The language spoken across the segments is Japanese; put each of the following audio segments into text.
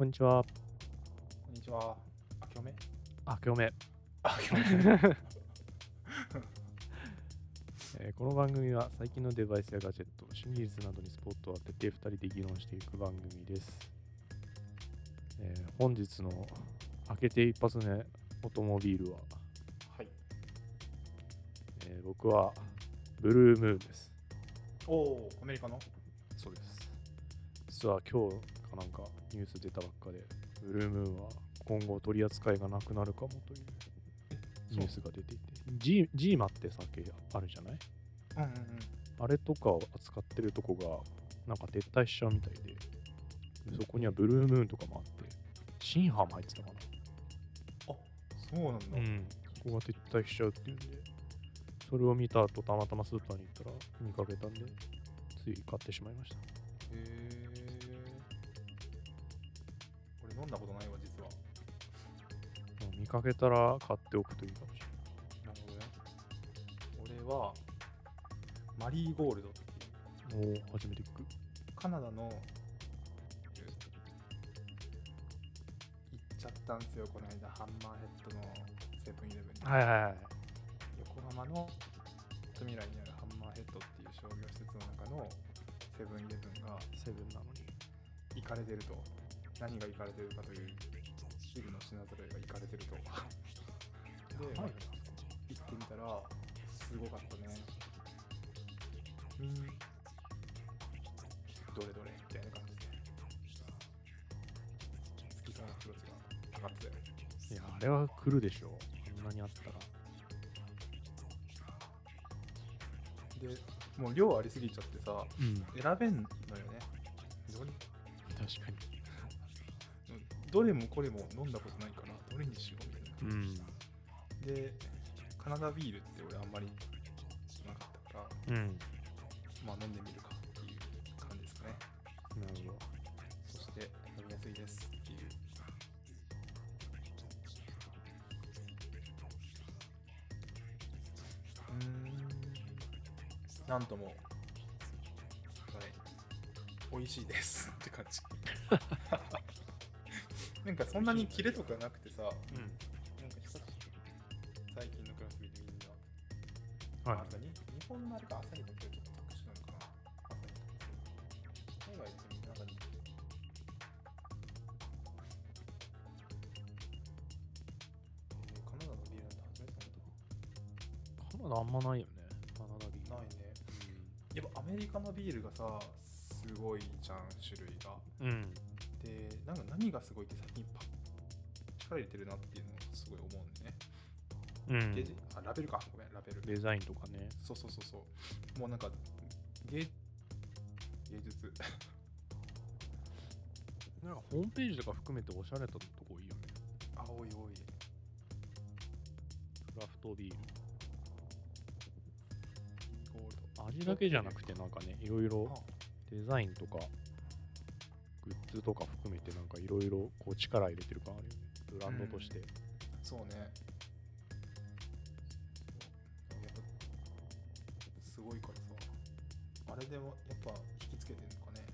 こんにちは。こんにちは。あ、今日目？あ、今日目。あ、今日目。えーこの番組は最近のデバイスやガジェット、新技術などにスポットを当てて2人で議論していく番組です。えー本日の開けて一発目オートモビールは、はい。えー僕はブルームーンです。おお、アメリカの？そうです。実は今日かなんかニュース出たばっかで、ブルームーンは今後取り扱いがなくなるかもというニュースが出ていて、ジージーマって酒あるじゃない？うんうんうん。あれとかを扱ってるとこがなんか撤退しちゃうみたいで、でそこにはブルームーンとかもあって、シンハーも入ってたかな？そうなんだ。うん。そこが撤退しちゃうっていうんで、それを見た後たまたまスーパーに行ったら見かけたんで、つい買ってしまいました。へえ。俺飲んだことないわ、実は。まあ見かけたら買っておくといいかもしなるほどね。俺は、マリーゴールドっていう、れない。おお、初めて聞く。カナダの、行っちゃったんですよ、この間、ハンマーヘッドのセブンイレブンに。はいはいはい。横浜の富未来にあるハンマーヘッドっていう商業施設の中のセブンイレブンがセブンなのに。行かれてると何が行かれてるかというビルの品揃えが行かれてると で、やばいな行ってみたらすごかったねみんどれどれみたいな感じで好きそうなクロスが上がってたよいや、あれは来るでしょう。あんなにあったら。でもう量ありすぎちゃってさうん。選べんのよね確かに。どれもこれも飲んだことないからどれにしようみたいなうん。でカナダビールって俺あんまりなかったからうん。まあ飲んでみるかっていう感じですかねなるほど。そして飲みやすいですっていううーんなんともはい美味しいですって感じ なんかそんなにキレとかなくてさなんかうん。久し最近のクラス見てみんなはいあ。なんかに日本のあれか朝日だけどちょっと特殊なのかな海外ってみんななんかえーカナダのビールなんて初めて飲んだカナダあんまないよね。カナダビール。ないねやっぱアメリカのビールがさすごいじゃん種類がうん。でなんか何がすごいって最近パ力入れてるなっていうのをすごい思うんだよね、うん。であラベルかごめんラベルデザインとかね。そうそうそうそうもうなんか芸芸術 なんかホームページとか含めておしゃれたとこいいよね。あ多い多いクラフトビール。ゴールド味だけじゃなくてなんかね、いろいろあデザインとか、グッズとか含めてなんかいろいろこう力入れてる感あるよね。ブランドとして。そうねやっぱすごいからさあれでもやっぱ引きつけてるのかね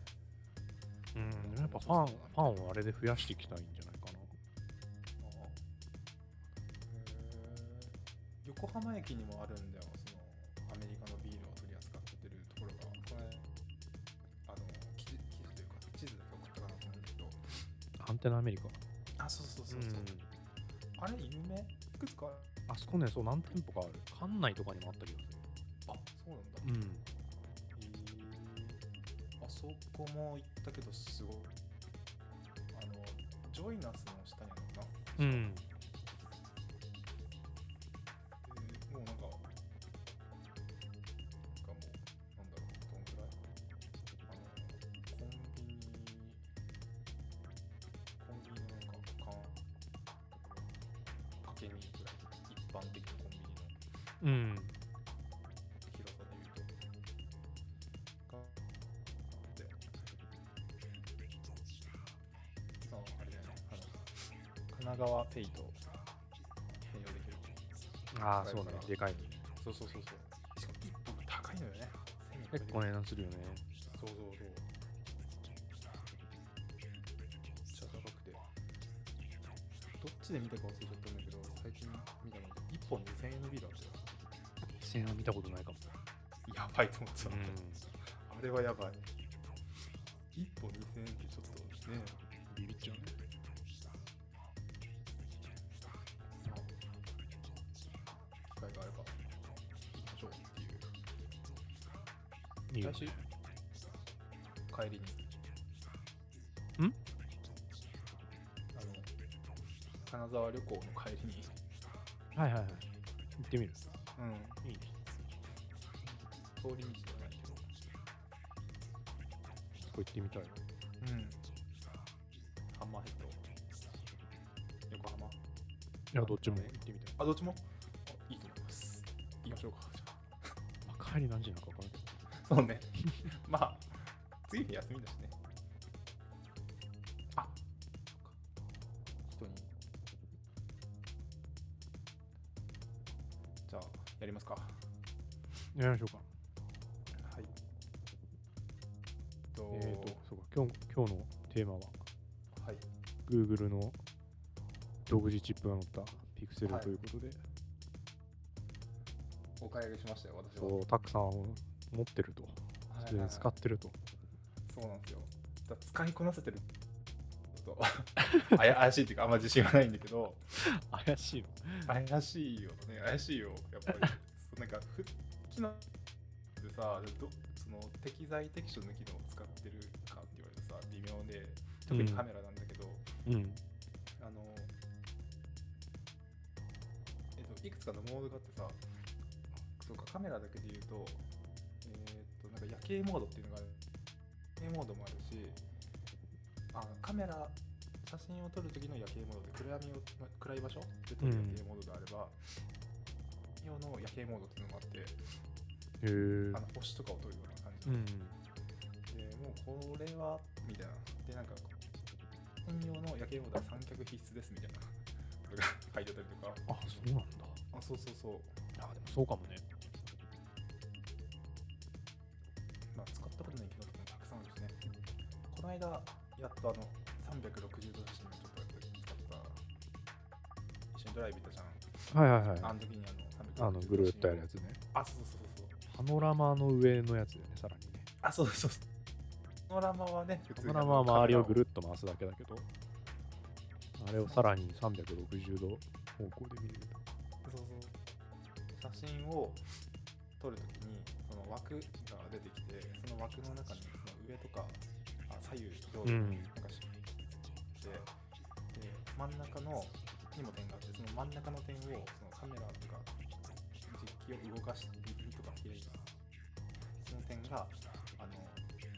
うん。やっぱファン、ファンをあれで増やしていきたいんじゃないかな。あへー横浜駅にもあるんだテナアメリカ。あそうそうそうそう、あれ有名いくつかあそこね、そう何店舗かある。館内とかにもあった気がすあそうなんだ、る。うん。あそこも行ったけどすごいあのジョイナスの下にあるのかなうん。かけにぐらい、一般的なコンビニのうん。広さで言うと、が、で、ああれだよね、あの、神奈川ペイと併用できる。ああ、そうだね。でかいの。そうそうそうそう。しかも一本が高いのよね。結構値段するよね。そうそうそう。めっちゃ高くて。ちで見たか忘れちゃったんだけど最近見たので1本2000円のビールあったよ2000円は見たことないかも。やばいと思ってた、うあれはやばい。1本2000円ってちょっとねはいはいはい。行ってみる。うん。いいね。通り道。じゃないけどそこ行ってみたいな。うんハンマーヘッド横浜いや、どっちも行ってみたい。あどっちもあいいと思います行きましょうかじゃまあ、帰り何時なのか分からんけど。あそうねまあ次に休みだしねやりましょうか。い。とえっ、ー、と、そうか、今日今日のテーマは、はい。Google の独自チップが乗ったピクセルはい。ということで、お買い上げしましたよ私は。そう、たくさん持ってると、はいすでに使ってると。そうなんですよ。だ使いこなせてるちょっと 怪しいっていうかあんま自信はないんだけど。怪しいの？怪しいよね。怪しいよやっぱり。なんかふ機能でさどその適材適所の機能を使ってるかって言われるとさ微妙で特にカメラなんだけど、うん。あのえっといくつかのモードがあってさそうかカメラだけで言うとえっとなんか夜景モードっていうのがある。夜景モードもあるしあカメラ写真を撮る時の夜景モードで暗闇をま暗い場所で撮る夜景モードであれば、用の夜景モードっていうのもあってあの星とかを撮るような感じうん。でもうこれはみたいなでなんか専用の夜景モードは三脚必須ですみたいなこれが書いてたりとかあ、そうなんだ。あそうそうそうあ、でもそうかもね。まあ使ったことない機能とかもたくさんあるしねこの間やっとあの360度写真をちょっとやって使った一緒にドライブ行ったじゃんはいはいはい。あの時にあの360あの、ぐるっとやるやつね。あそうそうそうそうパノラマの上のやつだよね、さらにね。あそうそうそうパノラマはね普パノラマは周りをぐるるっと回すだけだけど、あれをさらに360度方向で見れると。そうそう写真を撮るときにその枠が出てきてその枠の中にその上とかあ左右上下うんになんで真ん中のにも点があってその真ん中の点をそのカメラとか実機を動かして指とか開いたその点があの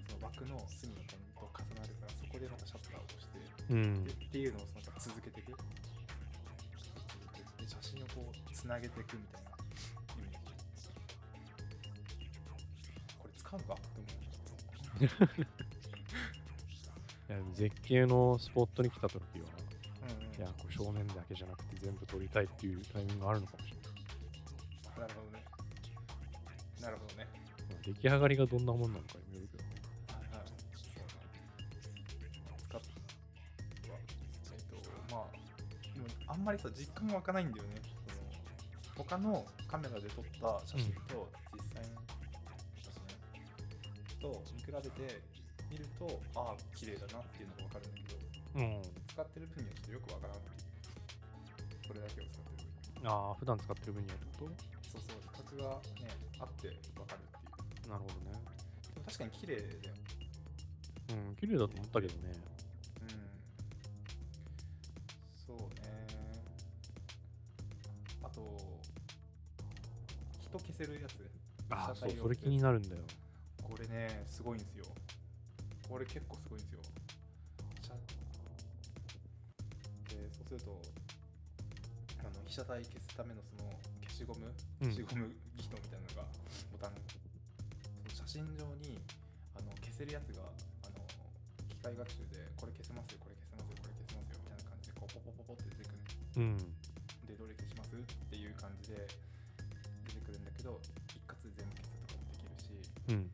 その枠の隅の点と重なるからそこでまたシャッターを押してうん。で。っていうのをなんか続けていく。写真をこうつなげていくみたいなイメージこれ使うかって思う いや絶景のスポットに来た時は、うんうん。いや、これ正面だけじゃなくて全部撮りたいっていうタイミングがあるのかもしれない。なるほどね。なるほどね。まあ出来上がりがどんなもんなのかにもよるけど。ね。はい。はい。そうなん使っはえっとまあでもあんまりさ実感が湧かないんだよね。その他のカメラで撮った写真と実際の写真と見比べて見るとああ綺麗だなっていうのが分かるんだけどうん。使ってる分にはちょっとよくわからなくてこれだけを使ってる分には。ああ、普段使ってる分にはってこそうそう比較がねあってわかるっていう。となるほどね。でも確かに綺麗だよ。うん、綺麗だと思ったけどね。うん。そうね。あと人消せるやつ。ああ、そう、それ気になるんだよ。これねすごいんですよ。これ結構すごいんですよ。写でそうするとあの被写体消すためのその消しゴムしゴムギトみたいなのがボタンその写真上にあの消せるやつがあの機械学習でこれ消せますよこれ消せますよこれ消せますよみたいな感じでこうポポポポって出てくるうん。でどれ消します？っていう感じで出てくるんだけど一括で全部消すとかもできるしうん。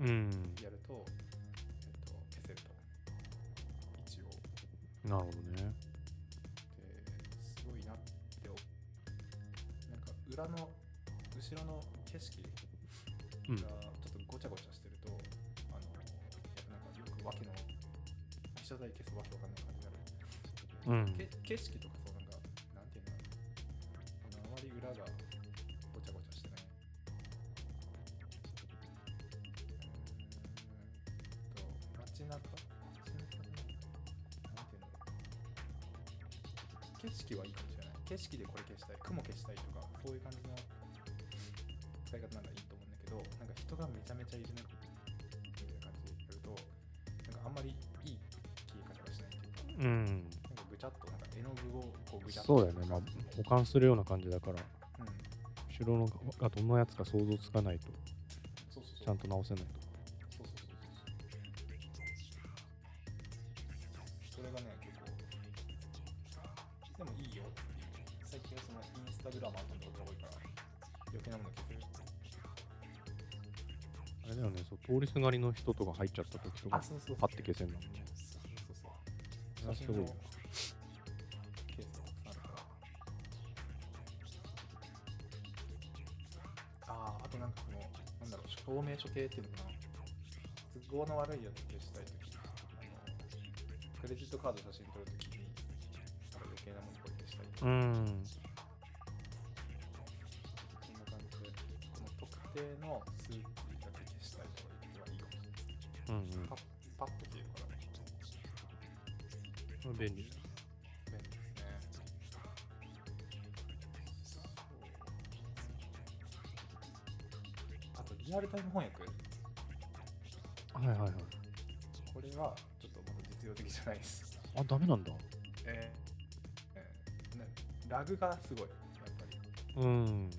やると、えっと、消せると。一応。なるほどね。ですごいなっておなんか裏の後ろの景色うん。がちょっとごちゃごちゃしてると、あのいやなんかよくわけの被写体消すわけわかんない感じになる、うん。け景色とか景色はいいかもしれない。景色でこれ消したい。雲消したいとかそういう感じの使い方なんかいいと思うんだけどなんか人がめちゃめちゃいるねみたいな感じでやるとなんかあんまりいい消え方がしないっていうかうんなんかぐちゃっとなんか絵の具をこうぐちゃっとそうだよね。まあ保管するような感じだから。うん。後ろのがどんなやつか想像つかないと。そうそうそう。ちゃんと直せないと。そうそうそうそう。それがね結構でもいいよ。最近はそのインスタグラマーとかが多いから余計なもの消せるあれだよねそう通りすがりの人とか入っちゃった時とかそうそうパッて消せんの。そうそうそう。それはすごい。よケースあるから。あああとなんかこのなんだろう証明書系っていうのかな。都合の悪いやつ消したいときあのクレジットカード写真撮るときになものこれ消したいとかうん。こんな感じで。この特定の数値だけ消したいとかはいいかも。しれないうんうん。パッパッと消えるからこれ便利。だ便利ですね。あと、リアルタイム翻訳。はいはいはい。これはちょっとまだ実用的じゃないです。あダメなんだグがすごい、やっぱり。うん。例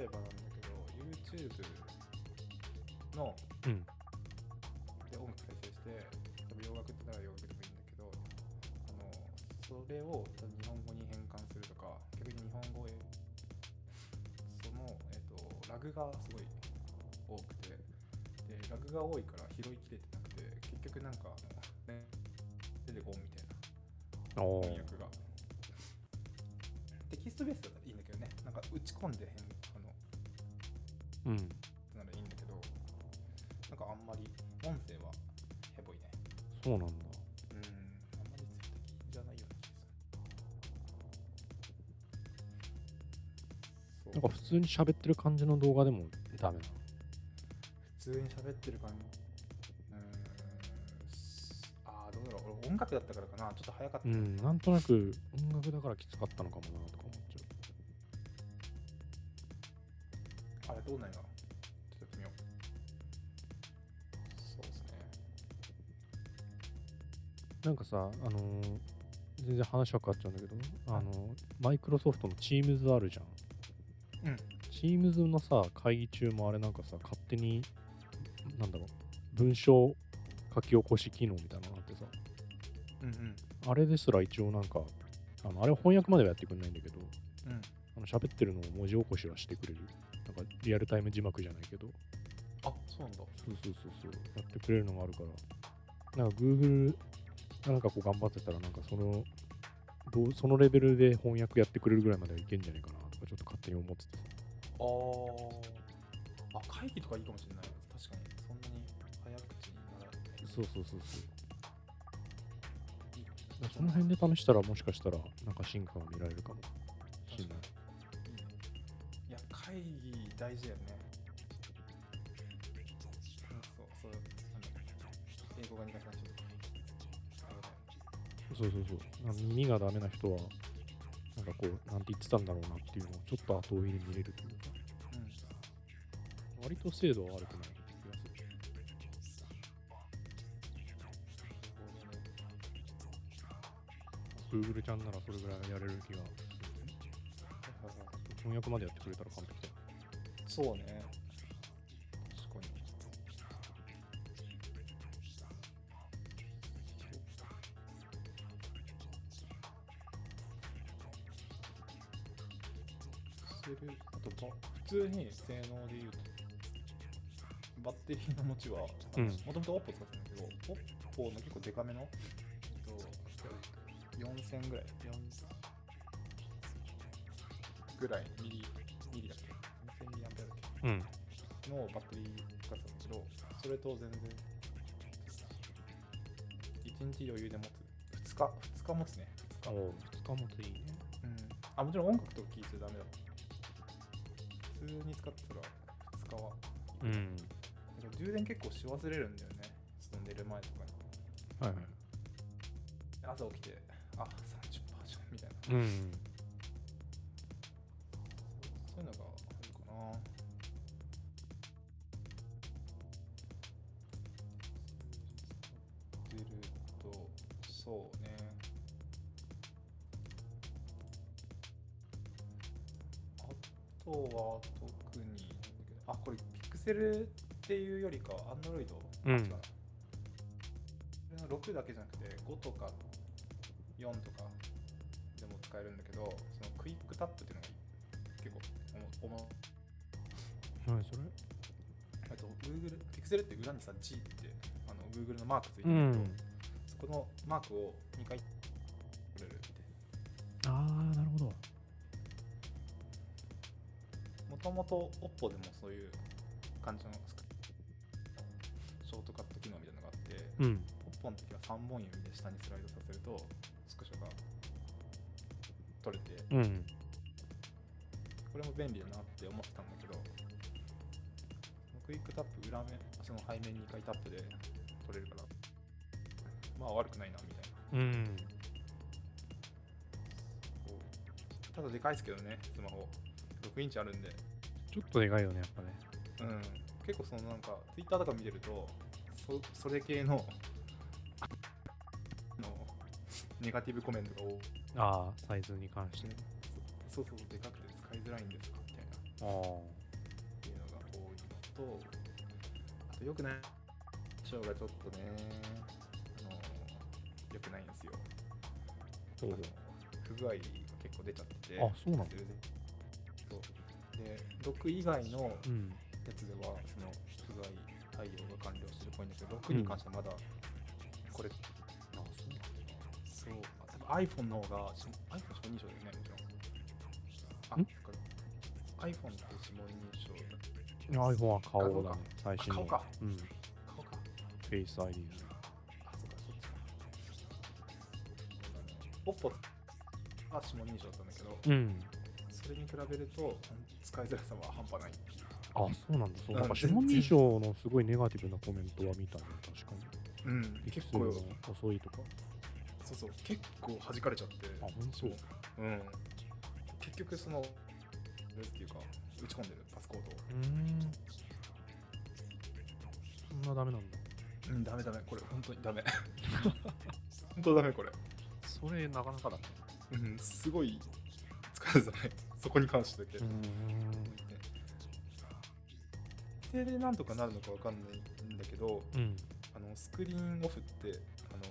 えばなんだけど、YouTube のうん。で音楽再生して、多分洋楽ってなら洋楽でもいいんだけど、あのそれを日本語に変換するとか、逆に日本語へ、その、えっとラグがすごい多くて、でラグが多いから拾いきれてなくて、結局なんかあの、ね、出てこんみたいな。翻訳が。テキストベースだったらいいんだけどね、なんか打ち込んで変あのうんならいいんだけど、なんかあんまり音声はヘボいね。そうなんだうん、あんまり実的じゃないような気がする。なんか普通に喋ってる感じの動画でもダメな普通に喋ってる感じ。うーん、ああ、どうだろう。俺音楽だったからかな。ちょっと早かった。のうんなんとなく音楽だからきつかったのかもなとかれ、どうなんやちょっとやってみよう。そうですね。うなんかさあのー全然話は変わっちゃうんだけどあのマイクロソフトの Teams あるじゃんうん。Teams のさ会議中もあれなんかさ勝手になんだろう文章書き起こし機能みたいなのがあってさうんうん。あれですら一応なんかあのあれ翻訳まではやってくれないんだけどうん。あの喋ってるのを文字起こしはしてくれるなんかリアルタイム字幕じゃないけどあ、そうなんだ。そうそうそうそうやってくれるのがあるからなんか Google がなんかこう頑張ってたらなんかそのどうそのレベルで翻訳やってくれるぐらいまではいけんじゃないかなとかちょっと勝手に思っててさあーあ、会議とかいいかもしれない。確かに。そんなに早口にならない。そうそうそうそうその辺で試したらもしかしたらなんか進化が見られるかも会議大事だよね。そうそう、そう、なんだ英語が苦手な人とか。そうそうそうな耳がダメな人はなんかこうなんて言ってたんだろうなっていうのをちょっと後追いで見れるというかうん。割と精度は悪くない気がするなるほどね Google ちゃんならそれぐらいやれる気が翻訳までやってくれたら完璧だよそうね。確かに。あとば普通に性能で言うとバッテリーの持ちは、うんもともと OPPO 使ってたんだけど、OPPO の結構デカめの、えっと、4000ぐらい、4ぐらい、ミリ、ミリだっけ ?4000 ミリアンペアだっうん。けのバッテリー使ってたん。だけど、それと全然、1日余裕で持つ。2日、2日持つね。2日。お2日持ついいね。うん。あ、もちろん。音楽と聴いてダメだ。普通に使ってたら2日は。うん。か充電結構し忘れるん。だよね。その寝る前とかに。はいはい。朝起きて、あ、30%じゃん。みたいな。うん。そういうのがあるかな。出ると、そうね。あとは特に、あ、これピクセルっていうよりか、アンドロイド。うんあ違うなこれの6だけじゃなくて、5とか4とかでも使えるんだけど、そのクイックタップっていうのが結構おも、おも何それ？あと Google、Pixel って裏にさ G ってあの Google のマークついてうるけど、ん。そこのマークを2回取れるって。ああ、なるほど。もともと OPPO でもそういう感じのショートカット機能みたいなのがあって、うん。OPPO の時は3本指で下にスライドさせるとスクショが取れて、うん。これも便利だなって思ってたんだけど、クイックタップ裏面、その背面2回タップで取れるから、まあ悪くないなみたいな。うん。ただでかいですけどね、スマホ。6インチあるんで。ちょっとでかいよね、やっぱね。うん。結構そのなんか、Twitter とか見てると、そそれ系の、あの、ネガティブコメントが多い。ああ、サイズに関して。そうそうそう、でかくづらいんですかみたいな。っていうのが多いのと、あと良くない章がちょっとね、あの良くないんですよ。不具合が結構出ちゃってて。あそうなんだでそうで、6以外のうん。やつでは、その不具合対応が完了してるっぽいんだけど、6に関してはまだ、これ、うなんだ。そう、iPhone の方が、し iPhone 指紋認証だよね、iPhone って指紋認証 iPhone は顔だね、最新の。顔かうん。顔か。Face ID だね。あ、そうか、そっちか。ポッポは指紋認証だったんだけど、うん。それに比べると使いづらさは半端ない。あ、そうなんだ。そう。なんかうん指紋認証のすごいネガティブなコメントは見たね、確かに。うん、結結構、構遅いとか。そうそう、結構弾かれちゃって、あ、本当そう。うん。結局、その、あれっていうか、打ち込んでるパスコードを。うーん。そんなダメなんだ。うん、ダメダメ、これ本当にダメ。本当ダメ、これ。それなかなかだね。うん、すごい使いづらい。そこに関してだけ。うーん。手でなんとかなるのかわかんないんだけど、うん。あのスクリーンオフってあの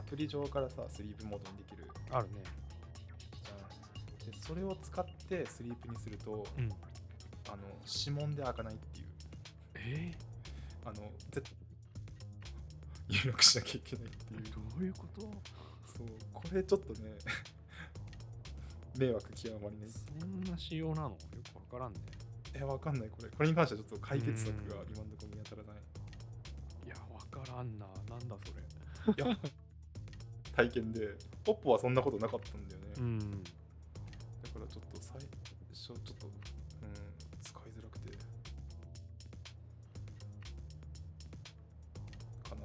アプリ上からさスリープモードにできるあるね。じゃんでそれを使ってスリープにすると、うん。あの指紋で開かないっていうえあの絶入力しなきゃいけないっていうどういうこと？そうこれちょっとね 迷惑極まりないそんな仕様なの？よくわからんね。えわかんないこれこれに関してはちょっと解決策が今のところ見当たらないいや、わからんな。なんだそれ。いや 体験でポッポはそんなことなかったんだよね、うん。ちょっと、うん、使いづらくて。かな。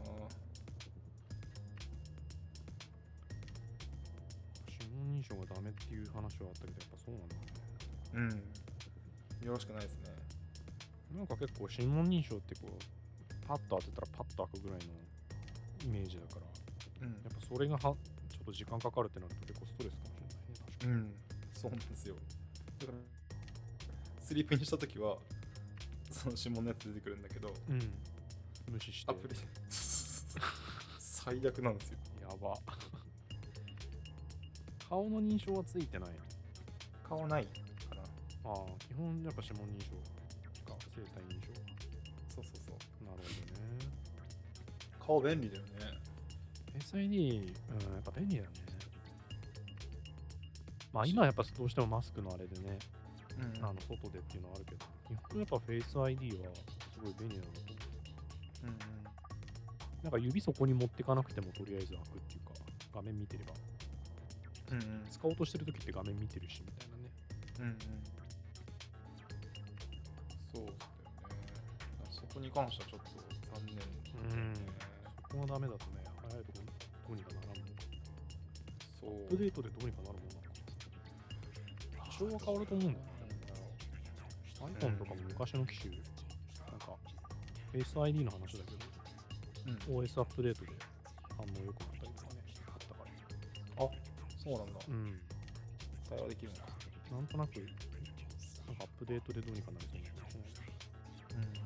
指紋認証がダメっていう話はあったけど、やっぱそうなんだね。うん。よろしくないですね。なんか結構指紋認証ってこう、パッと当てたらパッと開くぐらいのイメージだから、うん。やっぱそれがはちょっと時間かかるってなると結構ストレスかもしれないね、確かに。うん。そうなんですよだからスリープにしたときはその指紋のやつ出てくるんだけどうん。無視して。アプリ最悪なんですよやば。顔の認証はついてないの？顔ないかなああ、基本やっぱ指紋認証か、生体認証そうそうそうほどね。顔便利だよね SID、うん、やっぱ便利だね。まあ今やっぱどうしてもマスクのあれでね、うん。あの外でっていうのはあるけど、基本やっぱ Face ID はすごい便利なのだと思うんうん。う。なんか指そこに持ってかなくてもとりあえず開くっていうか、画面見てれば。うんうん。使おうとしてる時って画面見てるしみたいなね。うんうん。そうだよね。そこに関してはちょっと残念だよね。そこがダメだとね、早いとこどうにかならんもん。そう。アップデートでどうにかなるもんなのか。多少は変わると思うんだよね。iPhone とかも昔の機種、なんか、Face ID の話だけど、うん OS アップデートで反応良くなったりとかね、あったから。あそうなんだうん。対話できるんだなんとなく、なんかアップデートでどうにかなりそうな気がしない。うんうんうん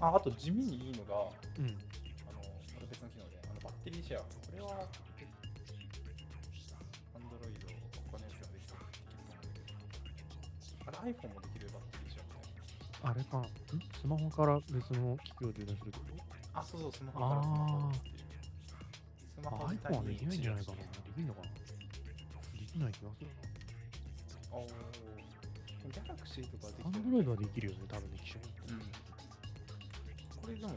ああと地味にいいのがうん。あのバッテリーシェアこれは Android 他のやつができそうできると思うけどあれ iPhone もできるバッテリーシェアみたいなあれか、ん？スマホから別の機器を充電するってこと？あそうそうスマホからスマホっていうスマあホ自 iPhone はできないんじゃないかな。できんのかなできない気がするおーギャラクシーとかできな。て Android はできるよね、多分ね、機種に。うんこれでも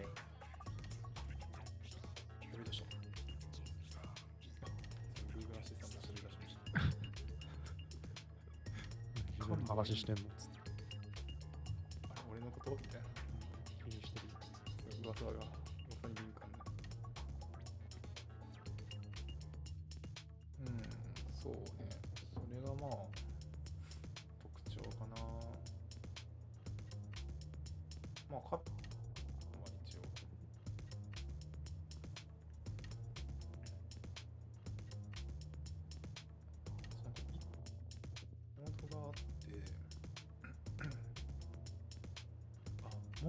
話してんの？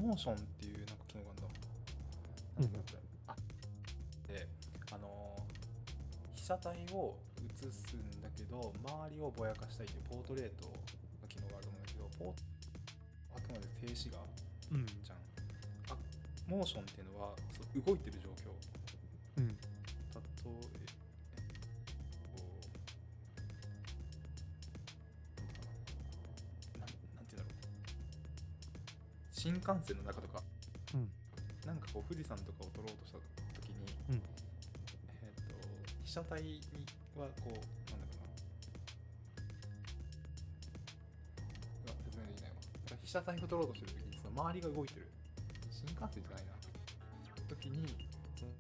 モーションっていうなんか機能があるんだうんなんだこれあであのー被写体を映すんだけど周りをぼやかしたいっていうポートレートの機能があると思うんだけどポーあくまで静止画うん。じゃんあモーションっていうのはそう動いてる状況うん。新幹線の中とか。うん。なんかこう富士山とかを撮ろうとした時に、うん。えっ、と被写体にはこうなんだろうな。説明できないわ。だから被写体を撮ろうとしてる時にその周りが動いてる。新幹線じゃないな。時にして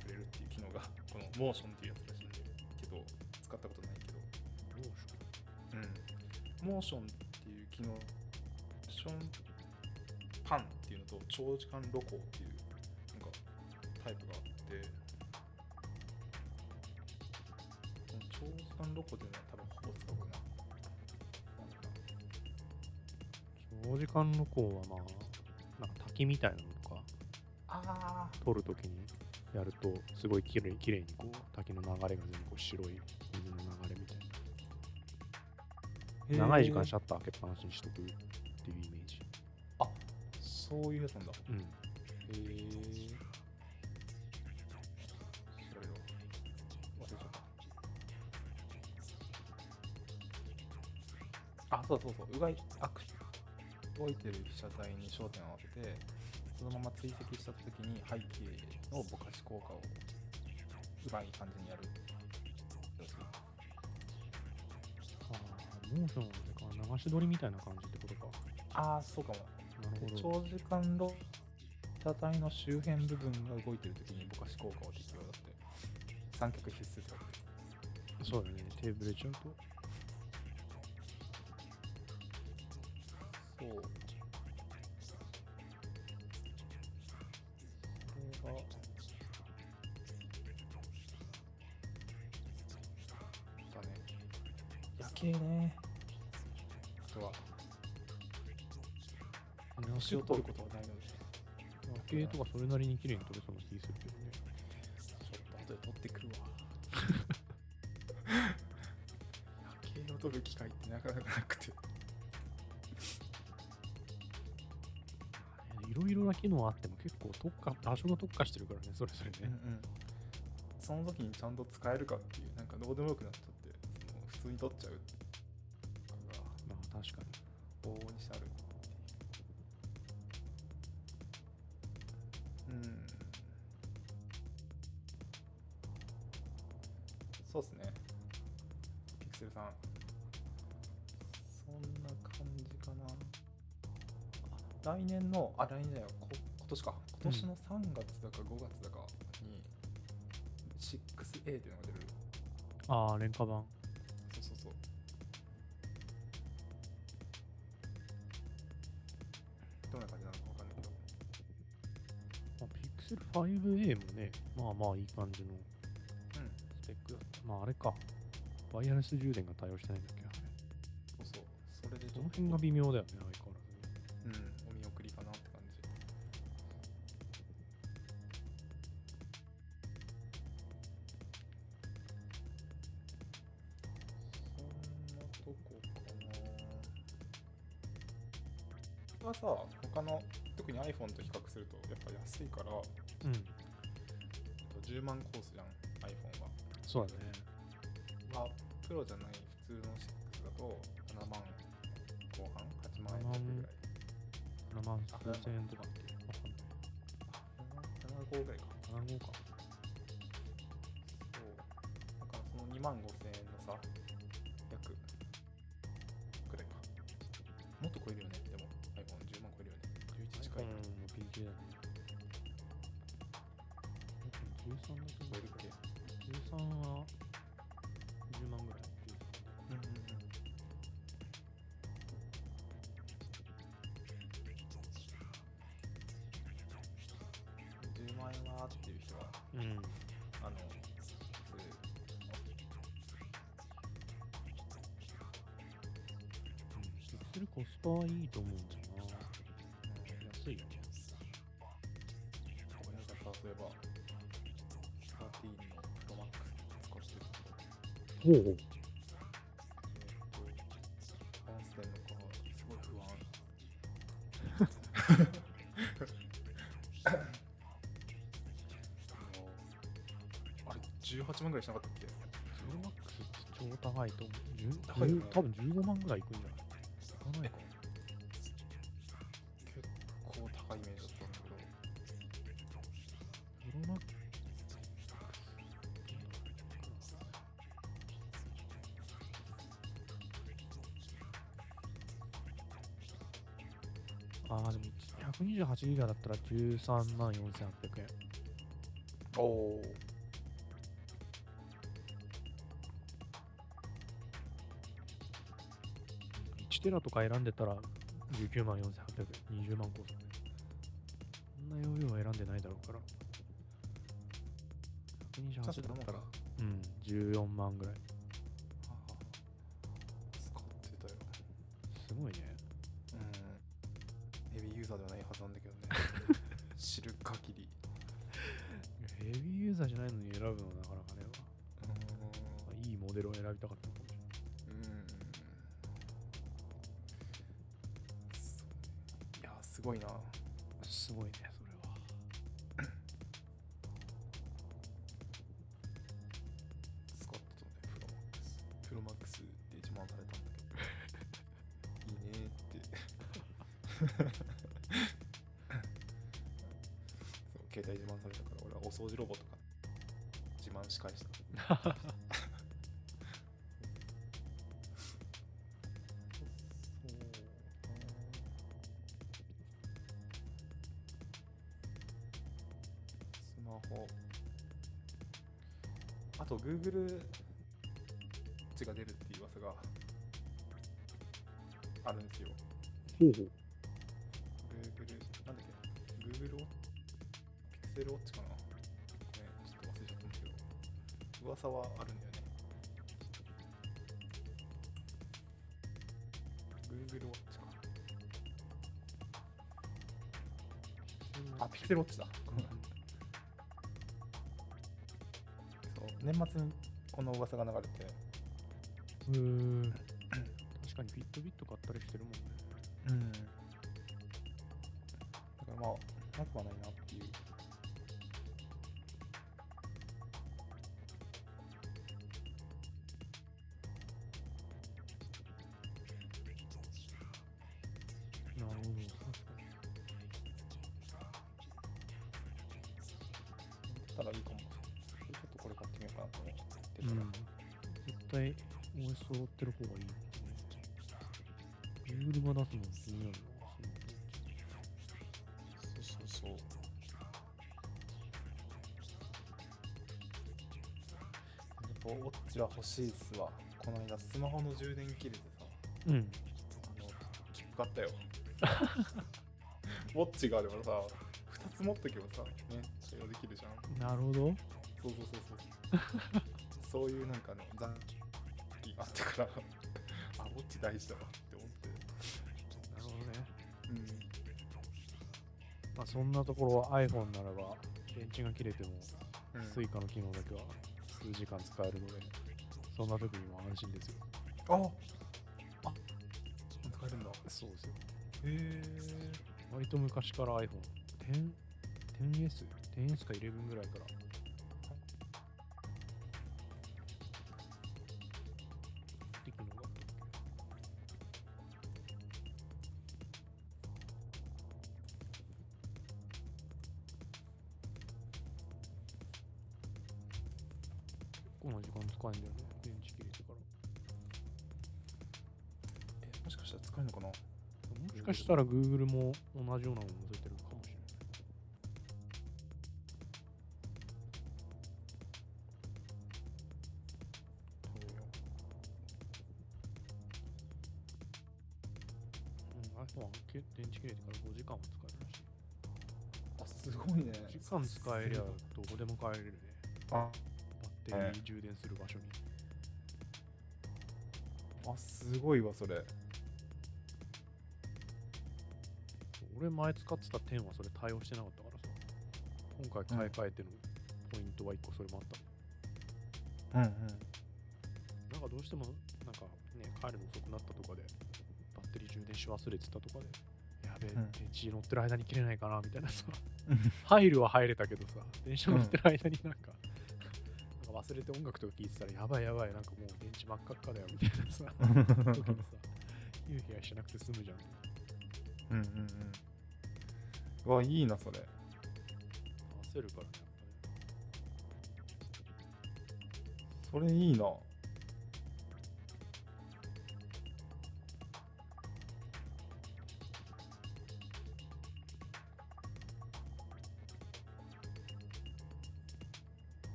くれるっていう機能がこのモーションっていうやつらしいんだけど使ったことないけど。うん、モーションっていう機能、モーションっていうのと長時間露光っていうなんかタイプがあって、長時間露光っていうのは多分ほぼ使うかな。長時間露光はまあ、なんか滝みたいなのとかあ撮るときにやると、すごいきれいきれいにこう滝の流れが全部こう白い水の流れみたいーな。長い時間シャッター開けっぱなしにしとく。そういうやつなんだ。うん。へえ。調べろ。忘れちゃった。あ、そうそうそう。うがい、あく動いてる被写体に焦点を合わせて、そのまま追跡したときに背景のぼかし効果をうまい感じにやる。ああ、モーションはあれか、流し撮りみたいな感じってことか。ああ、そうかも。なるほど。長時間露被写体の周辺部分が動いてるときにぼかし効果を適用だって。三脚必須ってそうだね、テーブルちゃうと。そう。これが、だね。夜景ね。星を撮ることはないので、夜景とかそれなりに綺麗に撮れそうな気するけどね。ちょっと後で撮ってくるわ。夜景を飛ぶ機会ってなかなかなくて。いろいろな機能あっても結構特化場所が特化してるからねそれぞれね、うんうん。その時にちゃんと使えるかっていうなんかどうでもよくなっちゃってその普通に取っちゃうまあ確かにああ廉価版そうそうそう。どんな感じなのかわかんないけど。まあ、Pixel 5a もねまあまあいい感じのうん。スペックだった。まああれか。ワイヤレス充電が対応してないんだっけあれ。そうそう。それでちその辺が微妙だよね10万コースじゃん iPhone は。そうだね。はプロじゃない普通の6だと7万後半？8万円弱ぐらい。7万数千円とか13は10万ぐらいうん。うん。10万円はっていう人はうん。うん。あのそういうピクセルコスパはいいと思うほうほうえっと、バランス点のか、すごい不安。あのあれ、18万ぐらいしなかったっけ？プロマックス超高いと思う。10高い多分15万ぐらいいくんじゃない？ああ、でも128ギガだったら13万4800円。おお。1テラとか選んでたら19万4800円。20万コース。そんな容量は選んでないだろうから。128だったら、うん、14万ぐらい。慢されたから、俺はお掃除ロボとか自慢し返した。スマホ。あと、Google が出るっていう噂があるんですよ。ほうほう。あ、Pixel Watch だ。そう年末にこの噂が流れて、うーん。かにフィットビット買ったりしてるもんね。うん絶対 OS 揃ってる方がいいよね。Google が出すの気になるな。そうそうそうやっぱウォッチは欲しいっすわこの間スマホの充電切れてさうん。あの切符買ったよ ウォッチがあればさ2つ持っとけばさね対応できるじゃんなるほど。そうそうそうそうそういうなんかね残機ったからあウォッチ大事だわって思ってなるほどね。うんまあそんなところは iPhone ならば電池が切れてもうん Suica の機能だけは数時間使えるので、そんな時にも安心ですよ。ああ使えるんだへそうですよ。え割と昔から iPhone、10 10S、10S か11ぐらいから。したら Google も同じようなのを載せてるかもしれない。うん、iPhone 電池切れてから5時間は使えるらしい。あすごいね5時間使えりゃどこでも帰れるね。あバッテリー充電する場所に。あすごいわそれ前使ってた10はそれ対応してなかったからさ。今回買い替えてのポイントは1個それもあった。の。うんうん。なんかどうしても、なんかね、帰るの遅くなったとかで、バッテリー充電し忘れてたとかで、やべえ、うん。電池乗ってる間に切れないかなみたいなさ、入るは入れたけどさ、電車乗ってる間になんか、なんか忘れて音楽とか聴いてたら、やばいやばい、なんかもう電池真っ赤っかだよみたいなさ、時にさ、ヒヤヒヤしなくて済むじゃん。うんうんうん。うわいいなそれ。焦るからね、それいいな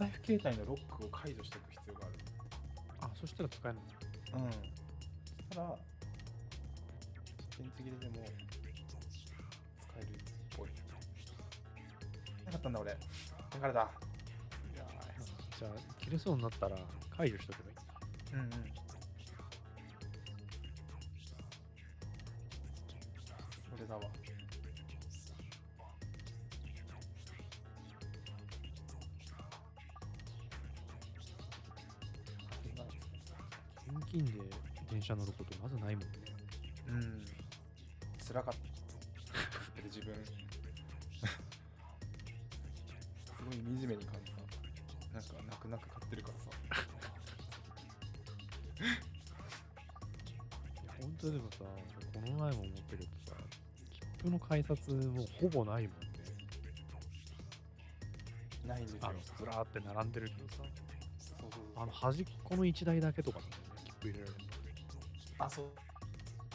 財布携帯のロックを解除しておく必要がある。あ、そしたら使えるの？うん。そしたら、電池切れでも使えるっぽい。なかったんだ俺。だからだ。いやーじゃあ、切れそうになったら解除しとけばいい。うんうん。それだわ。現金で電車乗ることまずないもんね。うん。辛かった。自分。すごい惨めに感じた。なんか泣く泣く買ってるからさ。いや、本当でもさ、この前も思ったけどさ、切符の改札もうほぼないもんね。ないんですよ。ずらーって並んでるけどさ、あの端っこの1台だけとかね、切符入れられるの。あ、そう。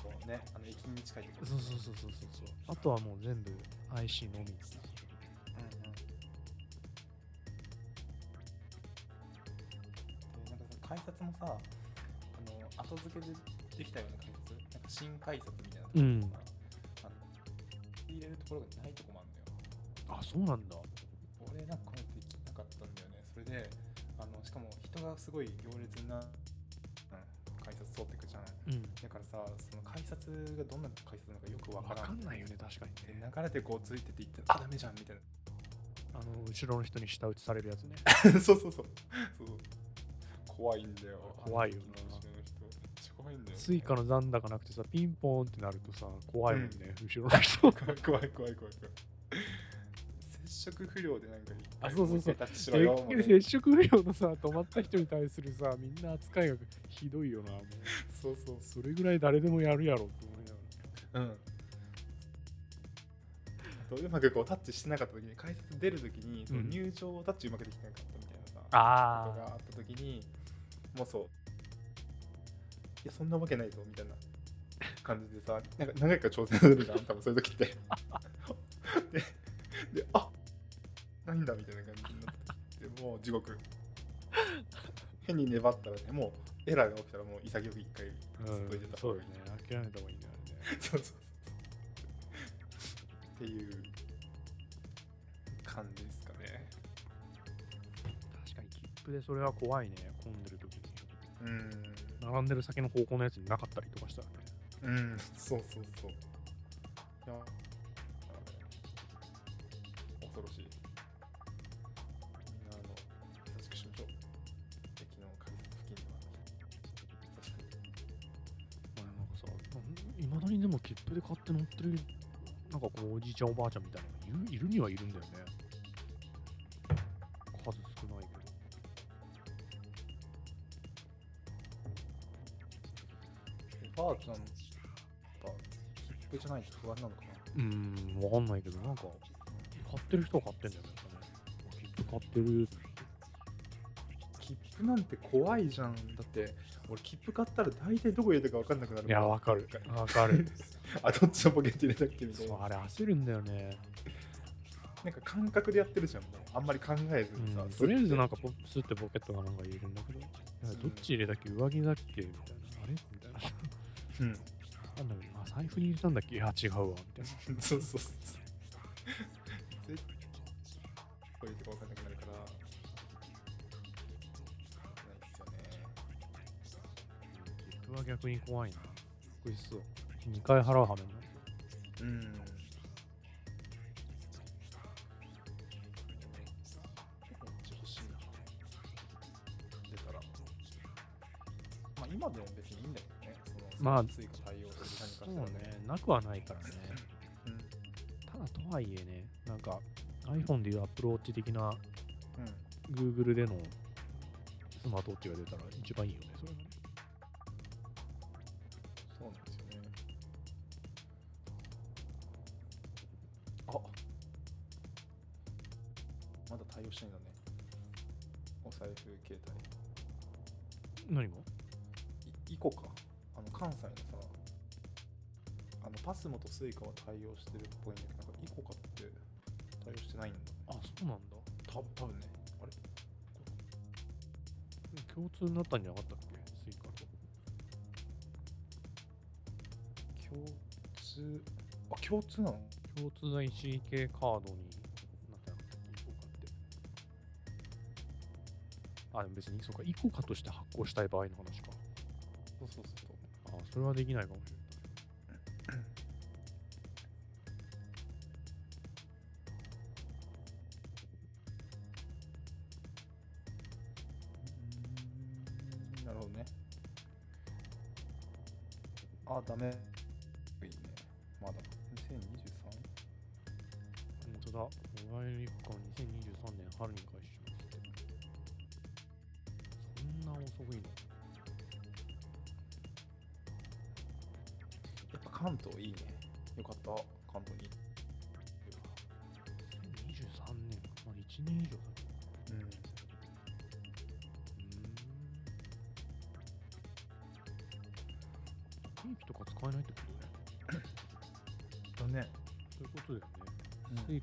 そうね、あの駅に近いところ。そうそうそうそうそうそう。あとはもう全部 IC のみ。なんかさ改札もさ、あの後付けでできたような改札、なんか新改札みたいなところうんあの入れるところがないとこもあるんだよ。あ、そうなんだ。俺なんかこれできなかったんだよね。それで、あのしかも人がすごい行列にな、ってくじゃんうん。だからさその改札がどんな改札なのかよくわ分からん。かんないよね確かにでね。流れてこうついてていってあダメじゃんみたいあの後ろの人に舌打ちされるやつね。なそうそう。そうそう。怖いんだよ。怖いよな。怖いんだよ、ね、スイカの残高なくてさピンポーンってなるとさ怖いもんね、後ろの人。怖い怖い怖い怖い触不良でなんかあそうそうそう。も一回タッチしろよもうね接触不良のさ止まった人に対するさみんな扱いがひどいよなもう。そうそうそれぐらい誰でもやるやろって思いながらうん。あとうまくこうタッチしてなかった時に改札出る時にそのうん入場タッチうまくできなかったみたいなさ、あことがあった時にもうそう。いやそんなわけないぞみたいな。感じでさなんか何回か挑戦するじゃん多分そういう時って。でであないんだみたいな感じになってでもう地獄。変に粘ったらねもうエラーが起きたらもう潔く一回うん外に出た。そうよね。諦めた方がいいんだよね。そうそうそう。っていう感じですかね。確かに切符でそれは怖いね。混んでる時に。うん。並んでる先の方向のやつになかったりとかしたらね。うん、そうそうそう。いや、にでも切符で買って乗ってるなんかこうおじいちゃんおばあちゃんみたいなのがいるにはいるんだよね。数少ないけど。おばあちゃん、やっぱ、切符じゃないと不安なのかな？うーんわかんないけどなんか買ってる人は買ってんだよね切符買ってるなんて怖いじゃん。だって、俺、切符買ったら大体どこ入れたか分かんなくなるいやわかるわかる あ、どっちのポケット入れたっけみたいな。そうあれ焦るんだよねなんか感覚でやってるじゃん。もうあんまり考えずにさ。うん、とりあえずなんかポスってポケットがなんか入れるんだけど、いやどっち入れたっけ？上着だっけ？みたいな。あれ？みたいな。うん。なんだろう、あ、財布に入れたんだっけ？いや、違うわ。みたいな。そうそうそう。絶こういうとこ分かん。ない逆に怖いな。こいそう。2回払うはめになる。うん。まあ今でも別にいいんだけどね。そのまあ追加対応する時間にそうね、な。くはな。いからね。うん。ただとはいえね、な。んか iPhone でいう Apple Watch 的な。うん。Google でのスマートウォッチが出たら一番いいよね、それイコカ。あの関西のさ、あのパスモとスイカは対応してるっぽいんだけど、なんかイコカって対応してないんだ。あ、そうなんだ。た多分ね。あれ？共通になったんじゃなかったっけ？スイカと。共通、あ、共通なの？共通の EC カードになってなかったっけ？イコカって。あ、でも別にそうか、イコカとして発行したい場合の話か。そうそうそうそう。あ、それはできないかもし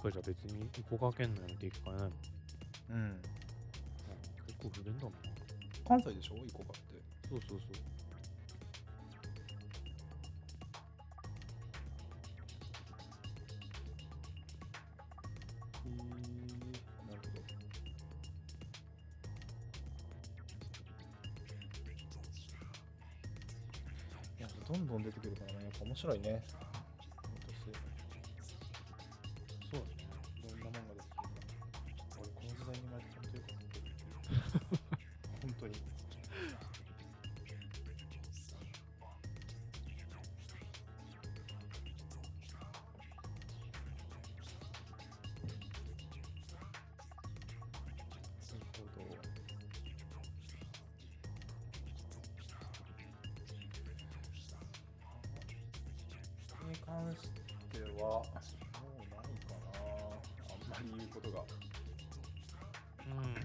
うんスイカじゃ別に福岡県内の定期買えないもん。うん。結構不便だな。関西でしょ？イコカって。そうそうそう。へーなるほど。どんどん出てくるからねやっぱ面白いねに関してはもうないかな。あんまり言うことが。うん。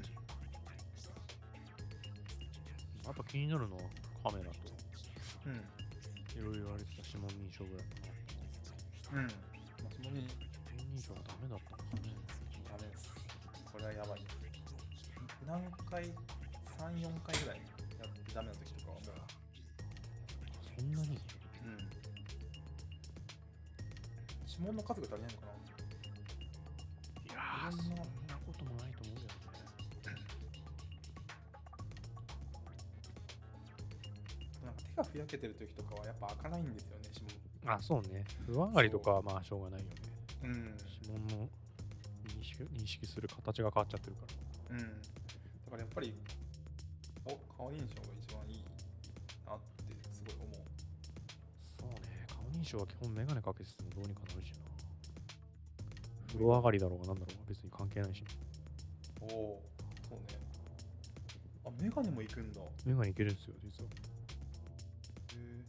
やっぱ気になるのはカメラと、うん。いろいろ言われてた指紋認証ぐらいかな。うん。まあ指紋認証がダメだったのかね。ダメです。これはやばい。何回34回ぐらいやってダメな時指紋の数が足りないのかないやー、そんななこともないと思うけどね。なんか手がふやけてる時とかはやっぱ開かないんですよね指あ、そうね。不上がりとかはまあしょうがないよね。紋うん指紋の認識認識する形が変わっちゃってるから。うんだからやっぱりお顔認証がね。顔認証は基本メガネかけててもどうにかなるしな。風呂上がりだろうがなんだろうが別に関係ないし、おおそうねあメガネもいくんだへメガネいけるんですよ、実は。え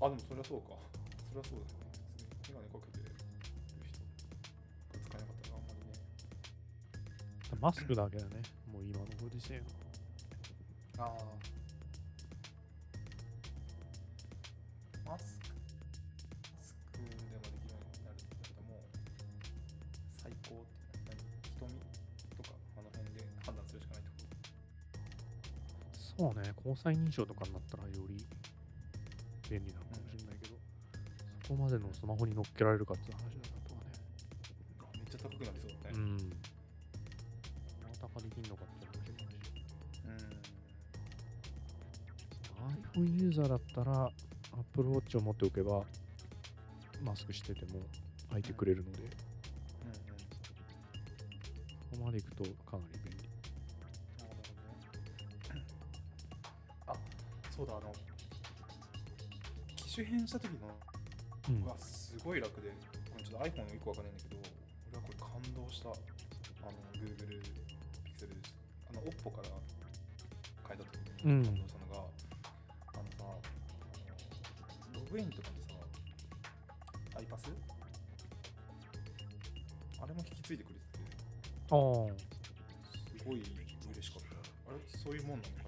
あでもそりゃそうかそりゃそうだよねメガネかけてる人が使えなかったらあんまりねマスクだけだね。もう今のご時世の。ああこそうね、交際認証とかになったらより便利なのかもしれないけど、そこまでのスマホに乗っけられるかっていう話だとはね。とめっちゃ高くなりそうだねうん。またかできんのかって話もあるし。うん iPhone ユーザーだったら Apple Watch を持っておけばマスクしてても開いてくれるので、うんうんここまで行くとかなりそうだ、あの、機種変した時のうん。がすごい楽で、これちょっと iPhone の1個わかんないんだけど、俺はこれ感動した。あの、Google Pixel です。あの、Oppo から変えた時うんに感動したのが、あのさ、あのログインとかでさ、アイパスあれも引き継いでくれてて、ああ、すごい嬉しかった。あれ、そういうもんなの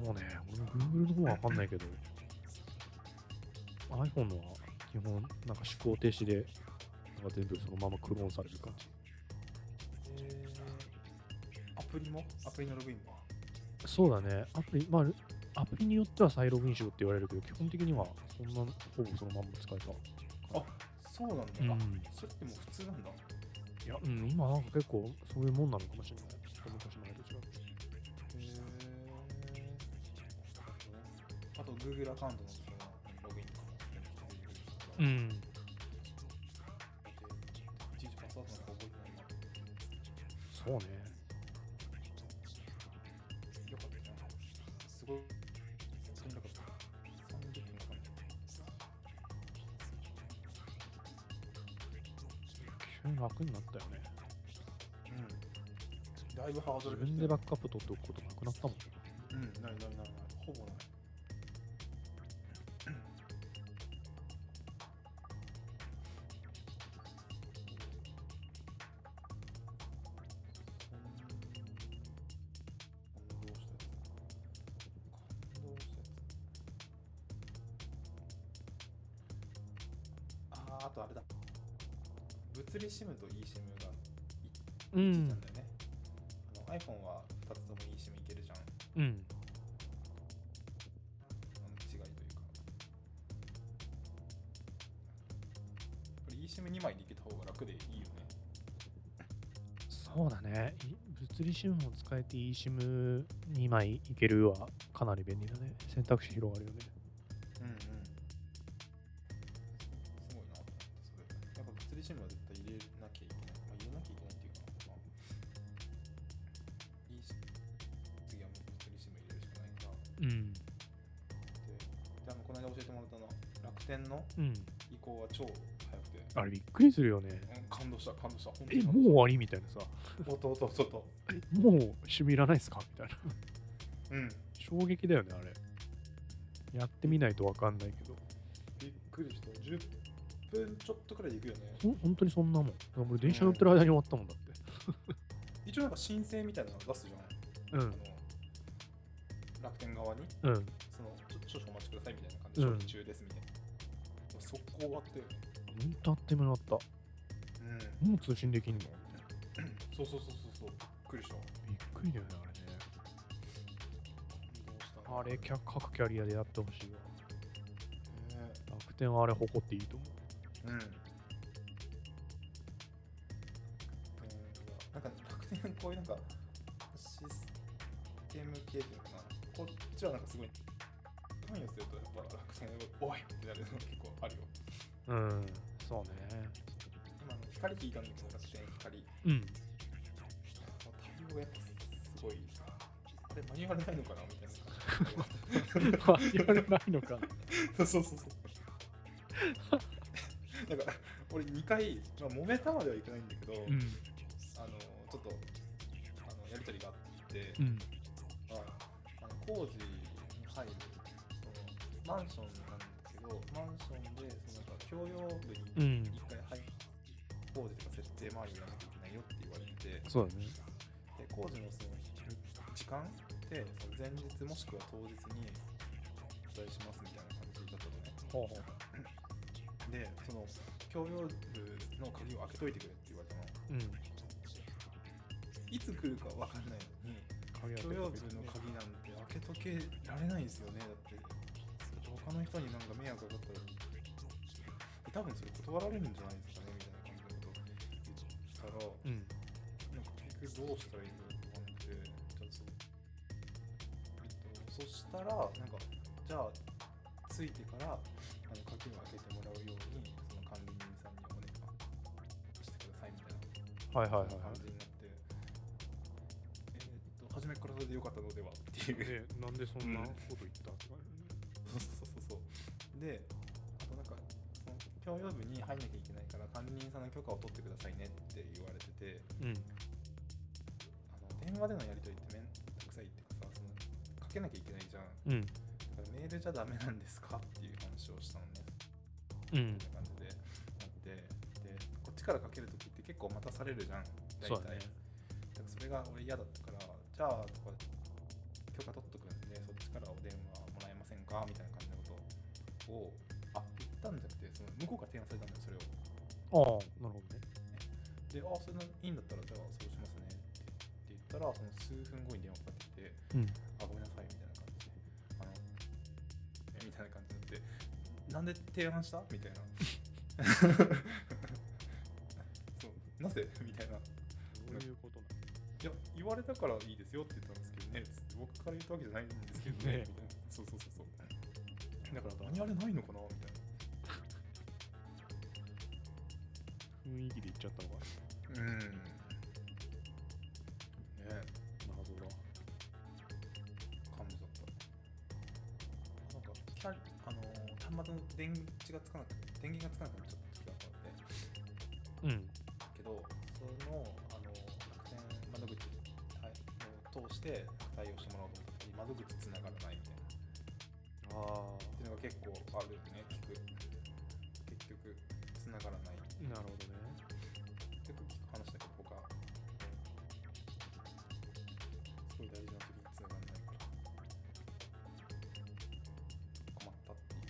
うね。俺も Google の方はわかんないけど、iPhone のは基本なんか思考停止でなんか全部そのままクローンされる感じ。えー、アプリも？アプリのログインも？そうだね。アプリ、まあ、アプリによっては再ログインしろって言われるけど、基本的にはそんな、ほぼそのまんま使えた。あそうなんだ、うんあそれってもう普通なんだいや、うん、今なんか結構そういうもんなのかもしれない。Google アカウントのログインとかもうん。だっていちいちパスワードなんか覚えてないなそうね。よかったなすごい本当になかった30分か急に楽になったよね。うんだいぶハードル自分でバックアップ取っておくことなくなったもん。うんないないないないほぼない SIM も使えて eSIM2 枚いけるはかなり便利だね。選択肢広がるよね。うんうんすごいなと思ってそれやっぱ物理シムは絶対入れなきゃいけない、まあ、入れなきゃいけないっていうか、まあ、いいし次はもう物理シム入れるしかないからうん。でであのこの間教えてもらったの楽天のうん。移行は超早くて、あれびっくりするよね。うん、感動した感動した本当え、にもう終わりみたいなさ。う音音音音え、もう趣味いらないですかみたいな。うん衝撃だよね、あれ。やってみないとわかんないけど。びっくりした10分ちょっとくらいで行くよねほん本当にそんなもん。俺電車乗ってる間に終わったもんだって。一応なんか申請みたいなの出すじゃん、うん楽天側に？うん。そのちょ少々お待ちくださいみたいな感じで、うん中ですみたいな。速攻終わって、ほんとあっという間に終わっうん、た。もう通信できんの？そうそうそうそうそう、びっくりした。びっくりだよね、あれね。あれ、各キャリアでやってほしいわ。ね楽天はあれ誇っていいと思う。うん。なんか楽天こういうなんかシステム系っていうのかな、こっちはなんかすごい関与するとやっぱ楽天おいってなるの結構あるよ。うん、そうね。光聞いたんだけど楽天光。うん。対応がやっぱすごい。あれマニュアルないのかなみたいな感じ。言われないのか。そうそうそう。だから俺2回、まあ、揉めたまではいかないんだけど、うん。あのちょっとあのやり取りがあって、うん。まあ、あの工事に入るそのマンションなんだけどマンションでそのなんか共用部うにん。1回入工事とか設定周りをやらなきゃいけないよって言われてそうだね。で工事のその時間ってその前日もしくは当日にお伝えしますみたいな感じだったのね。ほうほう。でその共用部の鍵を開けといてくれって言われたのうん。いつ来るか分かんないのに鍵共用部の鍵なんて開けとけられないですよねだってだって他の人になんか迷惑かかったら多分それ断られるんじゃないですかねたらうん。なんか結局どうしたらいいんだろうと思ってじゃあそうえっとそしたらなんかじゃあついてからあの鍵を開けてもらうようにその管理人さんにお願いしてくださいみたいなはいはいはいは感じになって、えーっと初めからそれでよかったのではっていうい。で、なんでそんなこと言ったって感じそうそうそうそうであとなんかその共用部に入んなきゃいけない管理人さんの許可を取ってくださいねって言われててうん。あの電話でのやり取りってめんどくさいっていうかさそのかけなきゃいけないじゃんうん。だからメールじゃダメなんですかっていう話をしたのねうんみ。たいな感じでなってでこっちからかけるときって結構待たされるじゃん大体そね。だからそれが俺嫌だったから、じゃあとか許可取っとくんで、そっちからお電話もらえませんか？みたいな感じのことを、あ、言ったんじゃなくて、その向こうが提案されたんだよ、それを。ああ、なるほどね。で、あ、それいいんだったら、じゃあそうしますねって言ったら、その数分後に電話かかってきて、うん。あ、ごめんなさいみたいな感じで、あの、えみたいな感じになって、なんで提案した？みたいな。そうなぜ？みたいな。どういうことなのいや、言われたからいいですよって言ったんですけどね、つって僕から言ったわけじゃないんですけどね、ねみたいな。そうそうそうそう。だから、マニュアルないのかな？みたい雰囲気で言っちゃったのかな。うん。ね謎だ。感じだった。なんか、キャリあのー、端末の電池がつかなくて、電源がつかなくなっちゃった時があって、うん。けど、その、あの楽天窓口はいを通して対応してもらおうと思った時に、窓口つながらないみたいな。あっていうのが結構あるよね、聞く。結局、繋がらない。あ、なるほどね。結構聞く話だけど、僕は。すごい大事な時に繋がらないから。困ったっていう。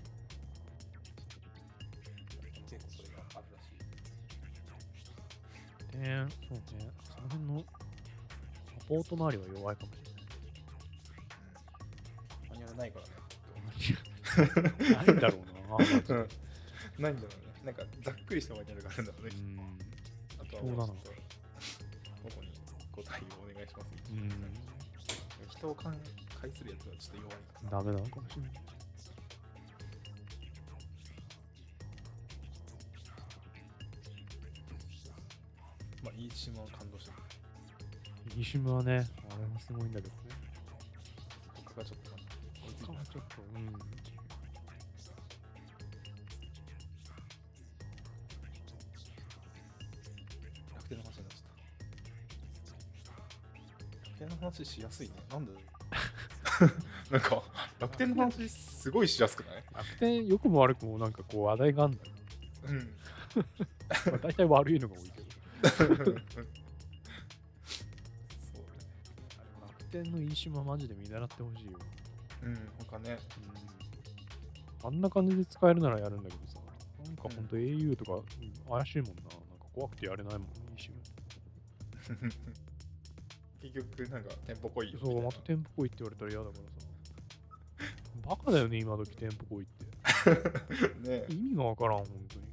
結構それがあるらしい。ねそうね。その辺のサポート周りは弱いかもしうん。マニュアルないからね、れない。ないんだろうな。ないんだろうね。なんか、ざっくりしたマニュアルがあるんだろうね。うん。あとはもうちょっと、ここにご対応お願願いします。うん人を介するやつはちょっと弱いかダメなのかもしれないまあいいチームは感動してる。イシムはねあれもすごいんだけどね。他がちょっと追いついて。ないちょっとうん話しやすいね。なんで なんか楽天の話すごいしやすくない？楽天良くも悪くもなんかこう話題があるんだよ、うん。まあ、大体悪いのが多いけど。そうね。楽天のイシムはマジで見習ってほしいよ、うん他ね。うん、あんな感じで使えるならやるんだけどさなんかほんと au とかうん怪しいもんな。なんか怖くてやれないもんイシム結局なんかテンポ濃いよそうまたみ店舗来いって言われたら嫌だからさ。バカだよね今時店舗来いって。ね。意味がわからん本当に。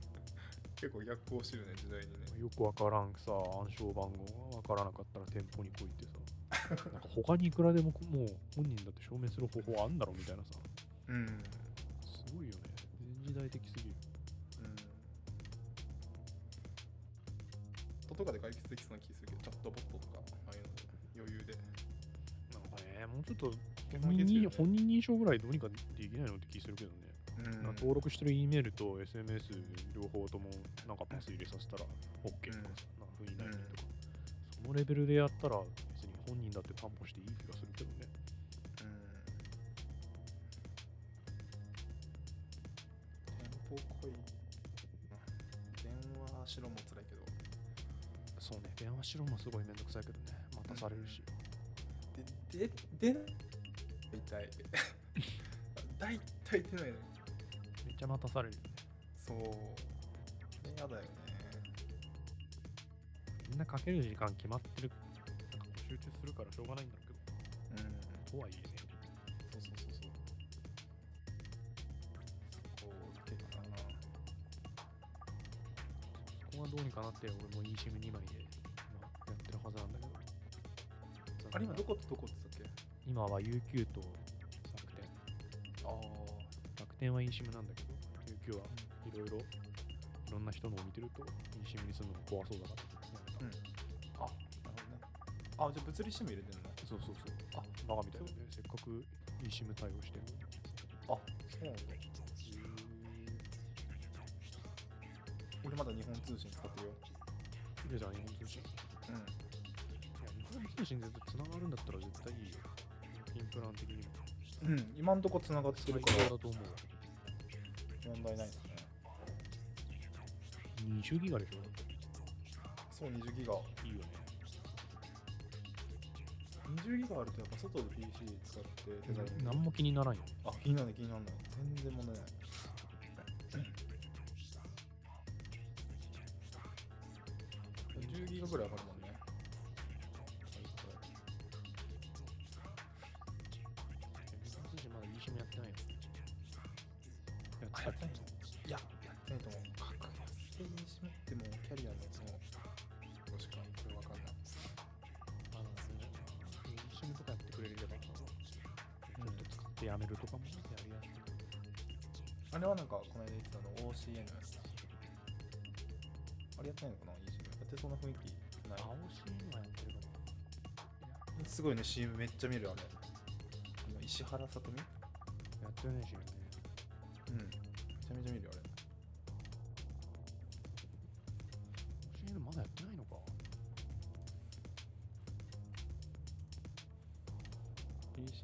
結構逆行してるね時代にね。よくわからんさ暗証番号がわからなかったら店舗に来いってさ。なんか他にいくらでももう本人だって証明する方法あんだろみたいなさ。うん。すごいよね。全時代的すぎる。うん。ととかで解決できそうな気するけどチャットボットとかもうちょっと基本人,、本人認証ぐらいどうにかできないのって気するけどね、うん。なんか登録してる E メールと SMS 両方ともなんかパス入れさせたら OK とかさ、なんか封印ないとか、そのレベルでやったら別に本人だって担保していい気がするけどね。うん。テンポ濃い電話しろも辛いけど。そうね。電話しろもすごいめんどくさいけどね。待たされるし、ででで大体大体出ないのめっちゃ待たされるよねそう嫌だよねみんなかける時間決まってるなんか集中するからしょうがないんだろううんとはいえねそうそうそうそうこう結構なそこがどうにかなって俺も eSIM2 枚で今やってるはずなんだけどあれ今どことどこって今は UQ と楽天。ああ楽天は eSIM なんだけど UQ はいろいろいろんな人のを見てると eSIM にするのが怖そうだから。うん。あなるほどね。あじゃあ物理シム入れてんの？そうそうそう。あバカみたい。だねせっかく eSIM 対応してる。あそうなんだ。俺まだ日本通信使ってるよ。でじゃあ日本通信。いうん。や日本通信絶対つながるんだったら絶対いいよ。インプラン的にもうん、今んとこ繋がって最るから高だと思う問題ないですね。20ギガでしょだってそう、20ギガ。いいよね20ギガあるとやっぱ外で PC 使ってデザイン。何も気にならんよあ、気になる気になる全然問題ない。ってたの OCN。あれやってないのかな ?eSIM。やってそうな雰囲気ない。青 CM はやってるかも。すごいね、CM めっちゃ見るあれ。あの石原さとみ？やってないしね。うん。めちゃめちゃ見るよあれ。CM まだやってないのか。PC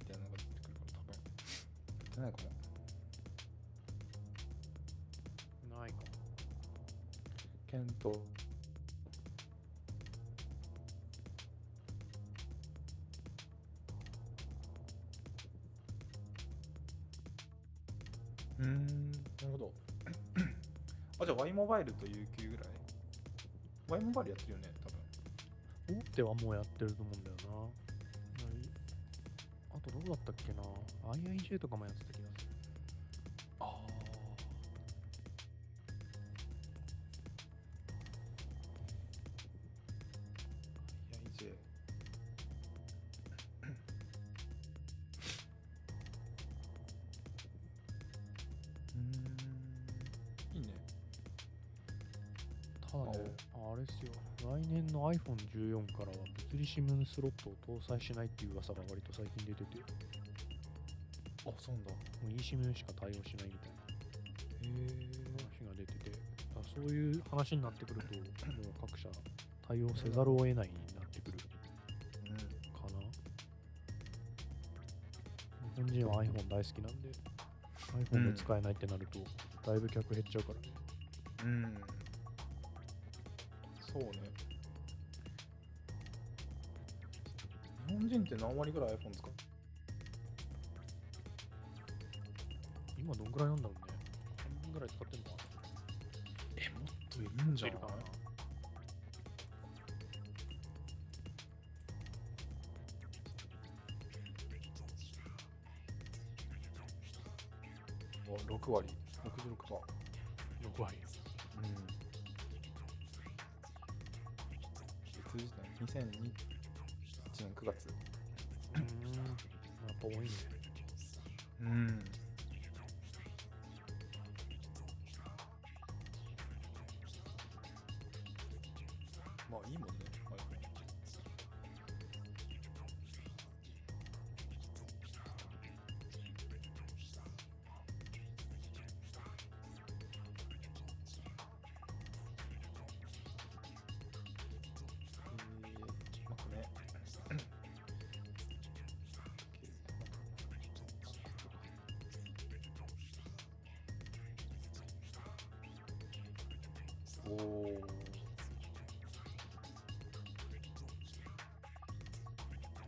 みたいなのが出てくるから多分。やってないかも。ケント。うーん、なるほど。あ、じゃあ Y モバイルと UQ ぐらい ?Y モバイルやってるよね、多分。大手はもうやってると思うんだよな。あとどうだったっけな ?IIJ とかもやってたは物理 SIM スロットを搭載しないっていう噂が割と最近出てて、あそうなんだ。もう eSIM しか対応しないみたいな。へ話が出てて、そういう話になってくると、もう各社対応せざるを得ないになってくる。かな。日本人は iPhone 大好きなんで、iPhone で使えないってなると、だいぶ客減っちゃうから。ね。うん。そうね本人って何割ぐらい iPhone 使う？今どんぐらいなんだろうね。半分ぐらい使ってんのかな。えもっといるんじゃないいるかなうん。まあいいもんね。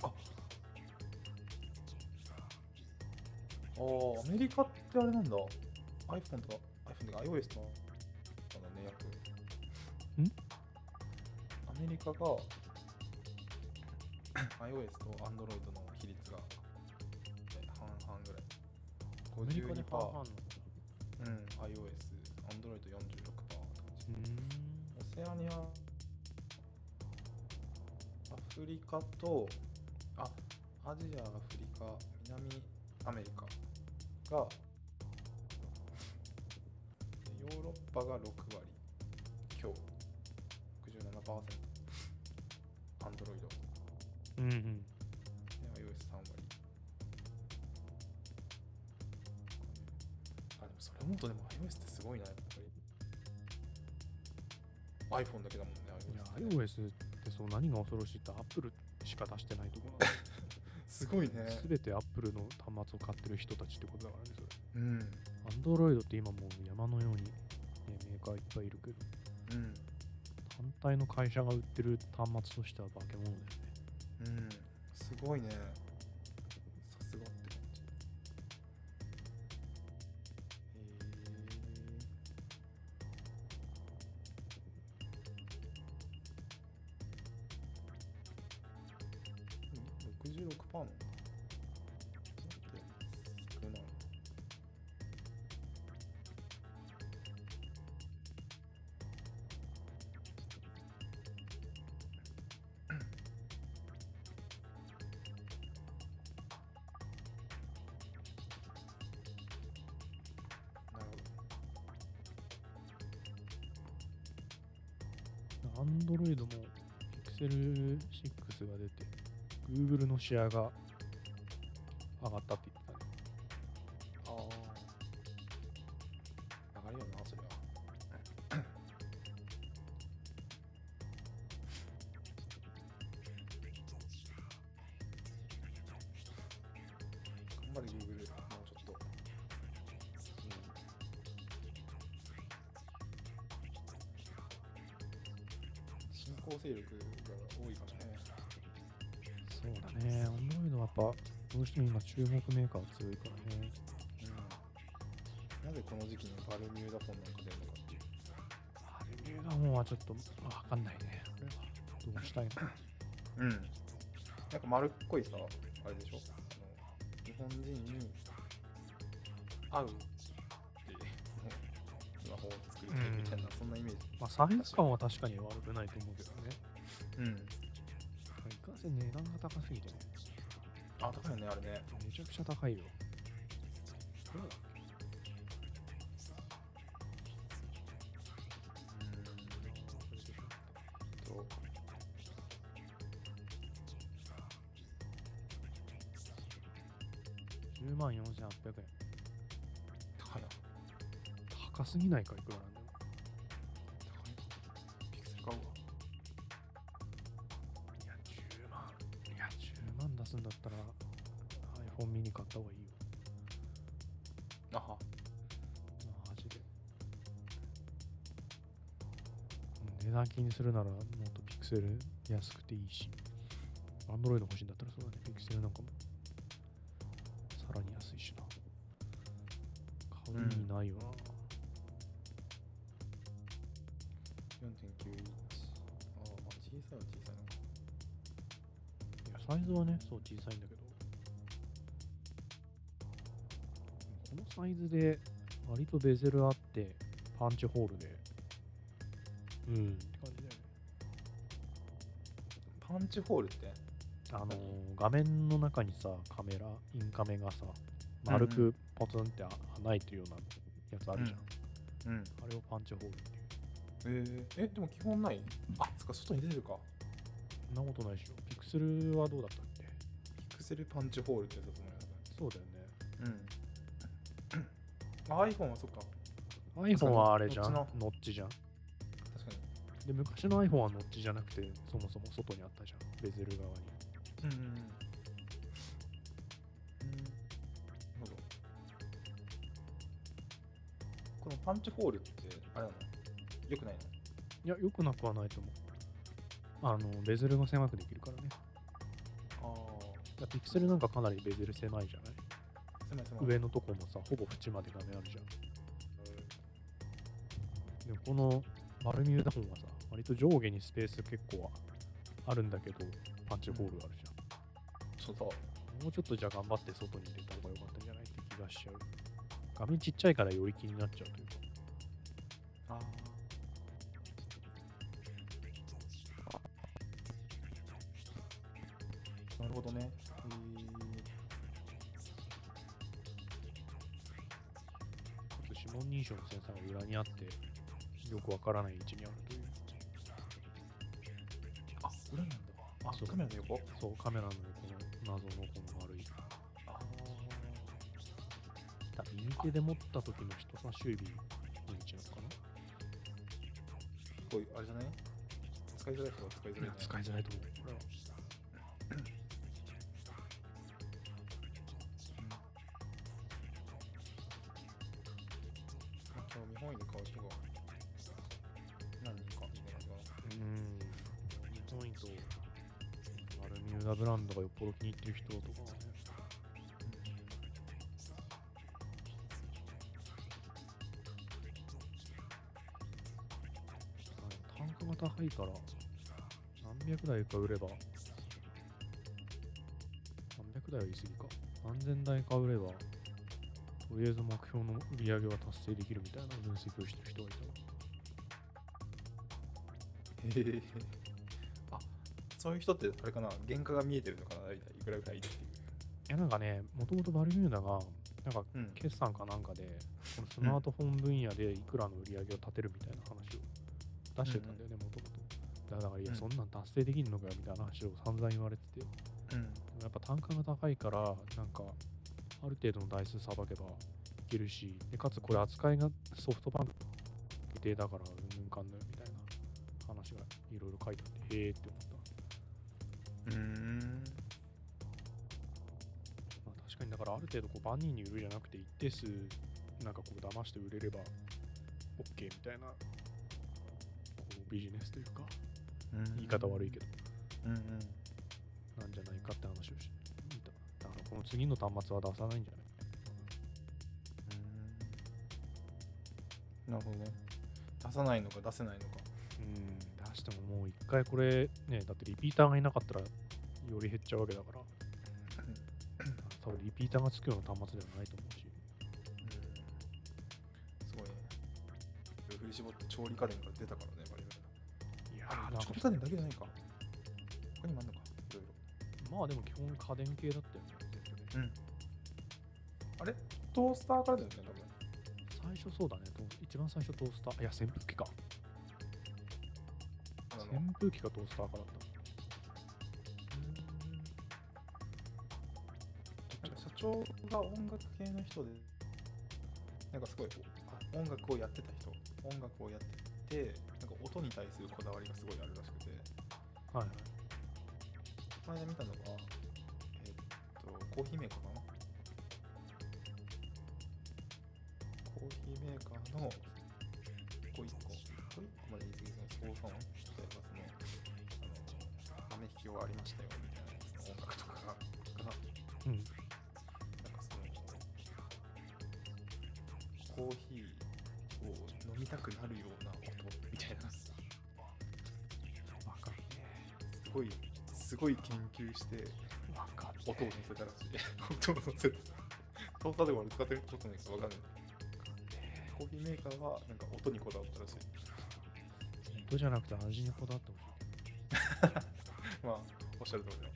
ああーアメリカってあれなんだ。iPhone と iPhone とか iOS とあのね約ん？アメリカが iOS と Android の比率がえ半々ぐらい。アメリカで半々うん iOS、セアニア、アフリカと、あ、アジア、アフリカ、南アメリカが、iOS ってそう何が恐ろしいって Apple しか出してないところ すごいね。すべて Apple の端末を買ってる人たちってことだからね、それ。うん。Android って今もう山のように、ね、メーカーいっぱいいるけど、うん。単体の会社が売ってる端末としては化け物だよね。うん。すごいね。Android も Pixel 6が出て、Google のシェアが上がったってしても今注目メーカーが強いからね。うん。なぜこの時期にバルミューダフォンなんか出るのかっていう。あれミューダフォンはちょっとわかんないね。どうしたいの？うん。なんか丸っこいさ、あれでしょ？日本人に合うって、スマホを作りたいみたいな、そんなイメージ。まあ、サイズ感は確かに悪くないと思うけどね。うん。いかんせん値段が高すぎてね。あ高いよねあれね。めちゃくちゃ高いよ。どうだっけと10万4800円。高いな。高すぎないかいくらなんだ。気にするならもっとピクセル安くていいし、Android 欲しいんだったらそうだね、ピクセルなんかもさらに安いしな。買う意味ないよな。4.91ああまあ小さいは小さいのかいやサイズはね、そう小さいんだけど、このサイズで割とベゼルあって、パンチホールで、うん。パンチホールって？あのー画面の中にさ、カメラ、インカメがさ、丸うんうくポツンってあ穴開いてるようなやつあるじゃん。うんあれをパンチホールっていう。えー、えでも基本ない？あそっか外に出てるかそんなことないでしょ。ピクセルはどうだったっけ？ピクセルパンチホールってやつだと思そうだよね。うんあ iPhone はそっか iPhone はあれじゃん？ノッチじゃん。で、昔の iPhone はノッチじゃなくて、そもそも外にあったじゃん。ベゼル側に。うんこのパンチホールってあれなの？よくないの？いや、良くなくはないと思う。あの、ベゼルが狭くできるからね。ああだピクセルなんかかなりベゼル狭いじゃない？狭い狭い上のとこもさ、ほぼ縁まで画面あるじゃん。でもこのバルミューダフォンはさ、割と上下にスペース結構あるんだけど、パンチホールあるじゃん。そうだもうちょっとじゃあ頑張って外に入れた方が良かったんじゃないって気がしちゃう。画面ちっちゃいからより気になっちゃうというか。ああなるほどねえかつ指紋認証のセンサーが裏にあって、よくわからない位置にあるとそう。カメラの横？そう、カメラのこの謎のこの丸い。あ多分右手で持った時の人差し指の位置なのかな？すごいあれじゃない？使いづらい人は使いづらいい？使いづらいと思う。これは。まあ今日日本で買う人が何人か。いるからうん。日本とバルミューダブランドがよっぽど気に入ってる人とかはね。タンクが高いから、何百台か売れば、何百台は言い過ぎか。何千台か売れば、とりあえず目標の売り上げは達成できるみたいな分析をしてる人がいたら。へえそういう人ってあれかな原価が見えてるのかな大体いくらぐらいっていう。いやなんかね、もともとバルミューダが、なんかうん。決算かなんかで、このスマートフォン分野でいくらの売り上げを立てるみたいな話を出してたんだよね、もともと。だから、いや、うん。そんなん達成できんのかよみたいな話を散々言われてて、でうん。もやっぱ単価が高いから、なんか、ある程度の台数さばけばいけるし、でかつこれ扱いがソフトバンク規定だから、うんぬんかんぬんみたいな話がいろいろ書いてあって、へーって思った。うーん。まあ、確かにだからある程度こう万人に売るじゃなくて一定数なんかこう騙して売れれば OK みたいなこうビジネスというか言い方悪いけど。うんうん。なんじゃないかって話をし見た。だからこの次の端末は出さないんじゃない？なるほどね。出さないのか出せないのか。うん。出してももう一回これねだってリピーターがいなかったらより減っちゃうわけだから。多分リピーターがつくような端末ではないと思うし。すごいね。振り絞って調理家電から出たからねバリバリ。いやあーなんか調理家電だけじゃないか。他にもあんのか？いろいろまあでも基本家電系だったよね全部ねあれ？トースターからだよね多分。最初そうだね一番最初トースター。いや扇風機かの。扇風機かトースターかだったなんかさ長が音楽系の人でなんかすごい音楽をやってた人音楽をやっててなんか音に対するこだわりがすごいあるらしくて。はい。この間見たのがえっとコーヒーメーカーかな？コーヒーメーカーのこう1個。こう1個まで言い過ぎその総損例えばそのあの豆引き終わりましたよみたいな音楽とかがうん。なんかそのコーヒーを飲みたくなるような音みたいな。すわかるね。ごいすごい研究して音を乗せたらしい。音を乗せた。トータルでも俺使ってることないからわかんない。コーヒーメーカーはなんか音にこだわったらしい。音じゃなくて味にこだわってほしい。まあおっしゃる通りだ。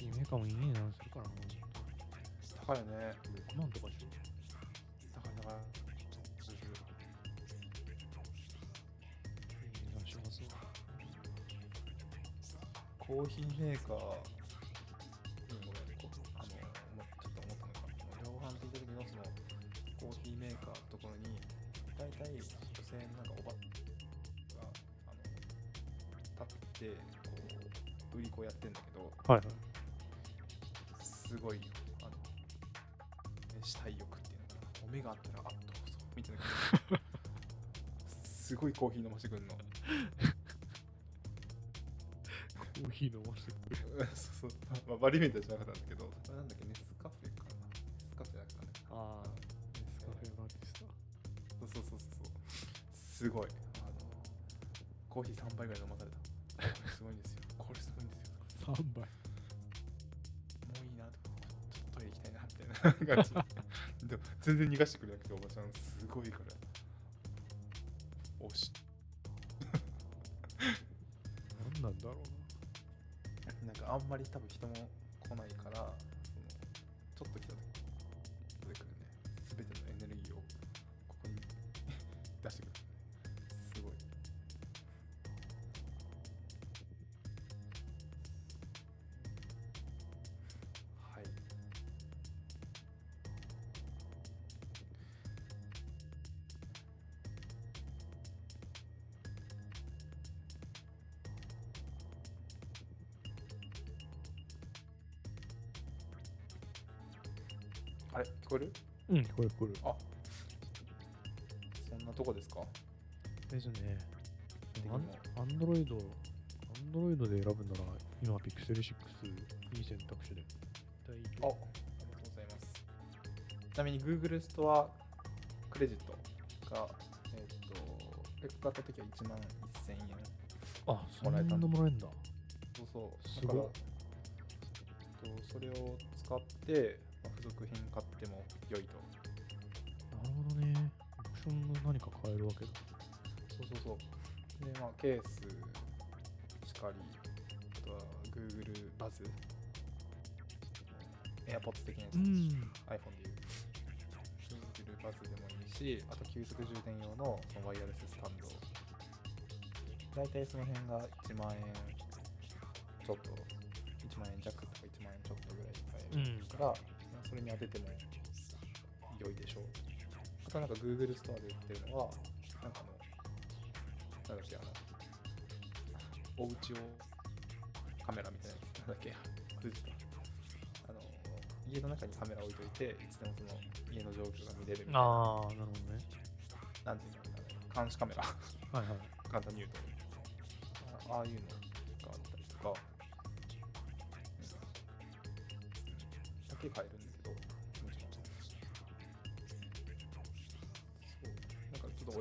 いいメーカーもいい値段するからな。高いよね。6万とかしよ高い高い。コーヒーメーカー、ごいコーヒー飲ましてくんの。コーヒー飲ませてくれる。そうそう、まあ、バリメントじゃなかったんだけど、なんだっけ、ネスカフェかな。ネスカフェだっけかね。ああ、ネスカフェバリスタ。そうそうそうそう。すごい。あの、コーヒー3杯ぐらい飲まされた。これすごいんですよ。これすごいんですよ。3杯。もういいなとか、ちょっとトイレ行きたいな、みたいな感じ。でも、全然逃がしてくれなくて、おばちゃん、すごいから。なんだろうな。なんかあんまり多分人も来ないから、あれ聞こえる？な。うん、これこれ。あそんなとこですか？ですね。アンドロイド、アンドロイドで選ぶなら、今、ピクセル6、いい選択肢で。大ああり丈がとうございます。ちなみに Google ストアクレジットが、えっ、と、え買った時は1万1000円。夫。あ、そんなもらえたんだもらえんだ。そうそう。すごいそれを使って、まあ、付属品買っても良いと。なるほどね。オプションの何か変えるわけだ。そうそうそう。で、まあ、ケースしかり、あとは Google バズ、AirPods 的なやつ、ん。iPhone でいう Google バズでもいいし、あと急速充電用のそのワイヤレススタンド。大体その辺が1万円ちょっと、1万円弱とか1万円ちょっとぐらいで買えるから、まあそれに当てても良いでしょう。あとなんか Google ストアで売ってるのは、なんかあの、なんだっけ、あの、おうちをカメラみたいななんだっけ、忘れてた。あの、家の中にカメラ置いといて、いつでもその家の状況が見れるみたいな、ああ、なるほどね。なんていうんだろうな、監視カメラ、はいはい。簡単に言うと、あああいうのがあったりとか、うん、だけ買える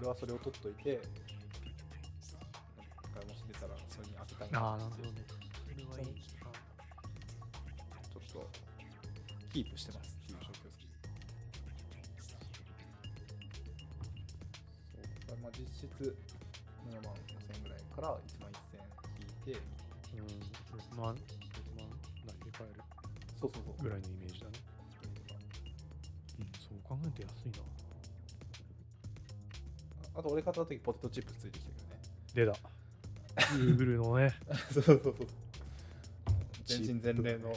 俺はそれを取っといて、なんかもし出たらそれに当てたいなああ、なるほどね。それはいい。ちょっとキープしてますっていう状況です。そう、まあ実質7万5000円ぐらいから1万1000円引いて、うん、6万、6万何で買えるそうそうそう。ぐらいのイメージだね。うん、そう考えると安いな。と俺買った時ポテトチップスついてきたけどね。出た。Google のね。そうそうそう。全身全霊の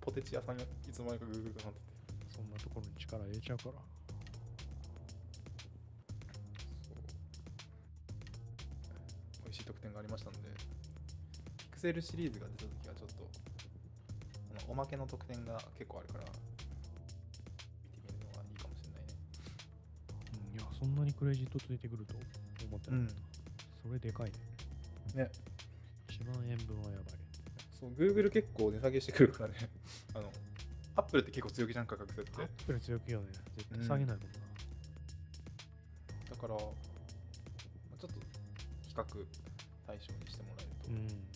ポテチ屋さんがいつの間にかグーグルとなっててそんなところに力入れちゃうから美味しい特典がありましたのでピクセルシリーズが出た時はちょっとおまけの特典が結構あるからそんなにクレジットついてくると思ってなかった、それでかいね。ね。1万円分はやばい。そう Google 結構値下げしてくるからね。あの Apple って結構強気じゃん価格設定。アップル強気よね。絶対下げないもんな、だから、まあちょっと比較対象にしてもらえると。うん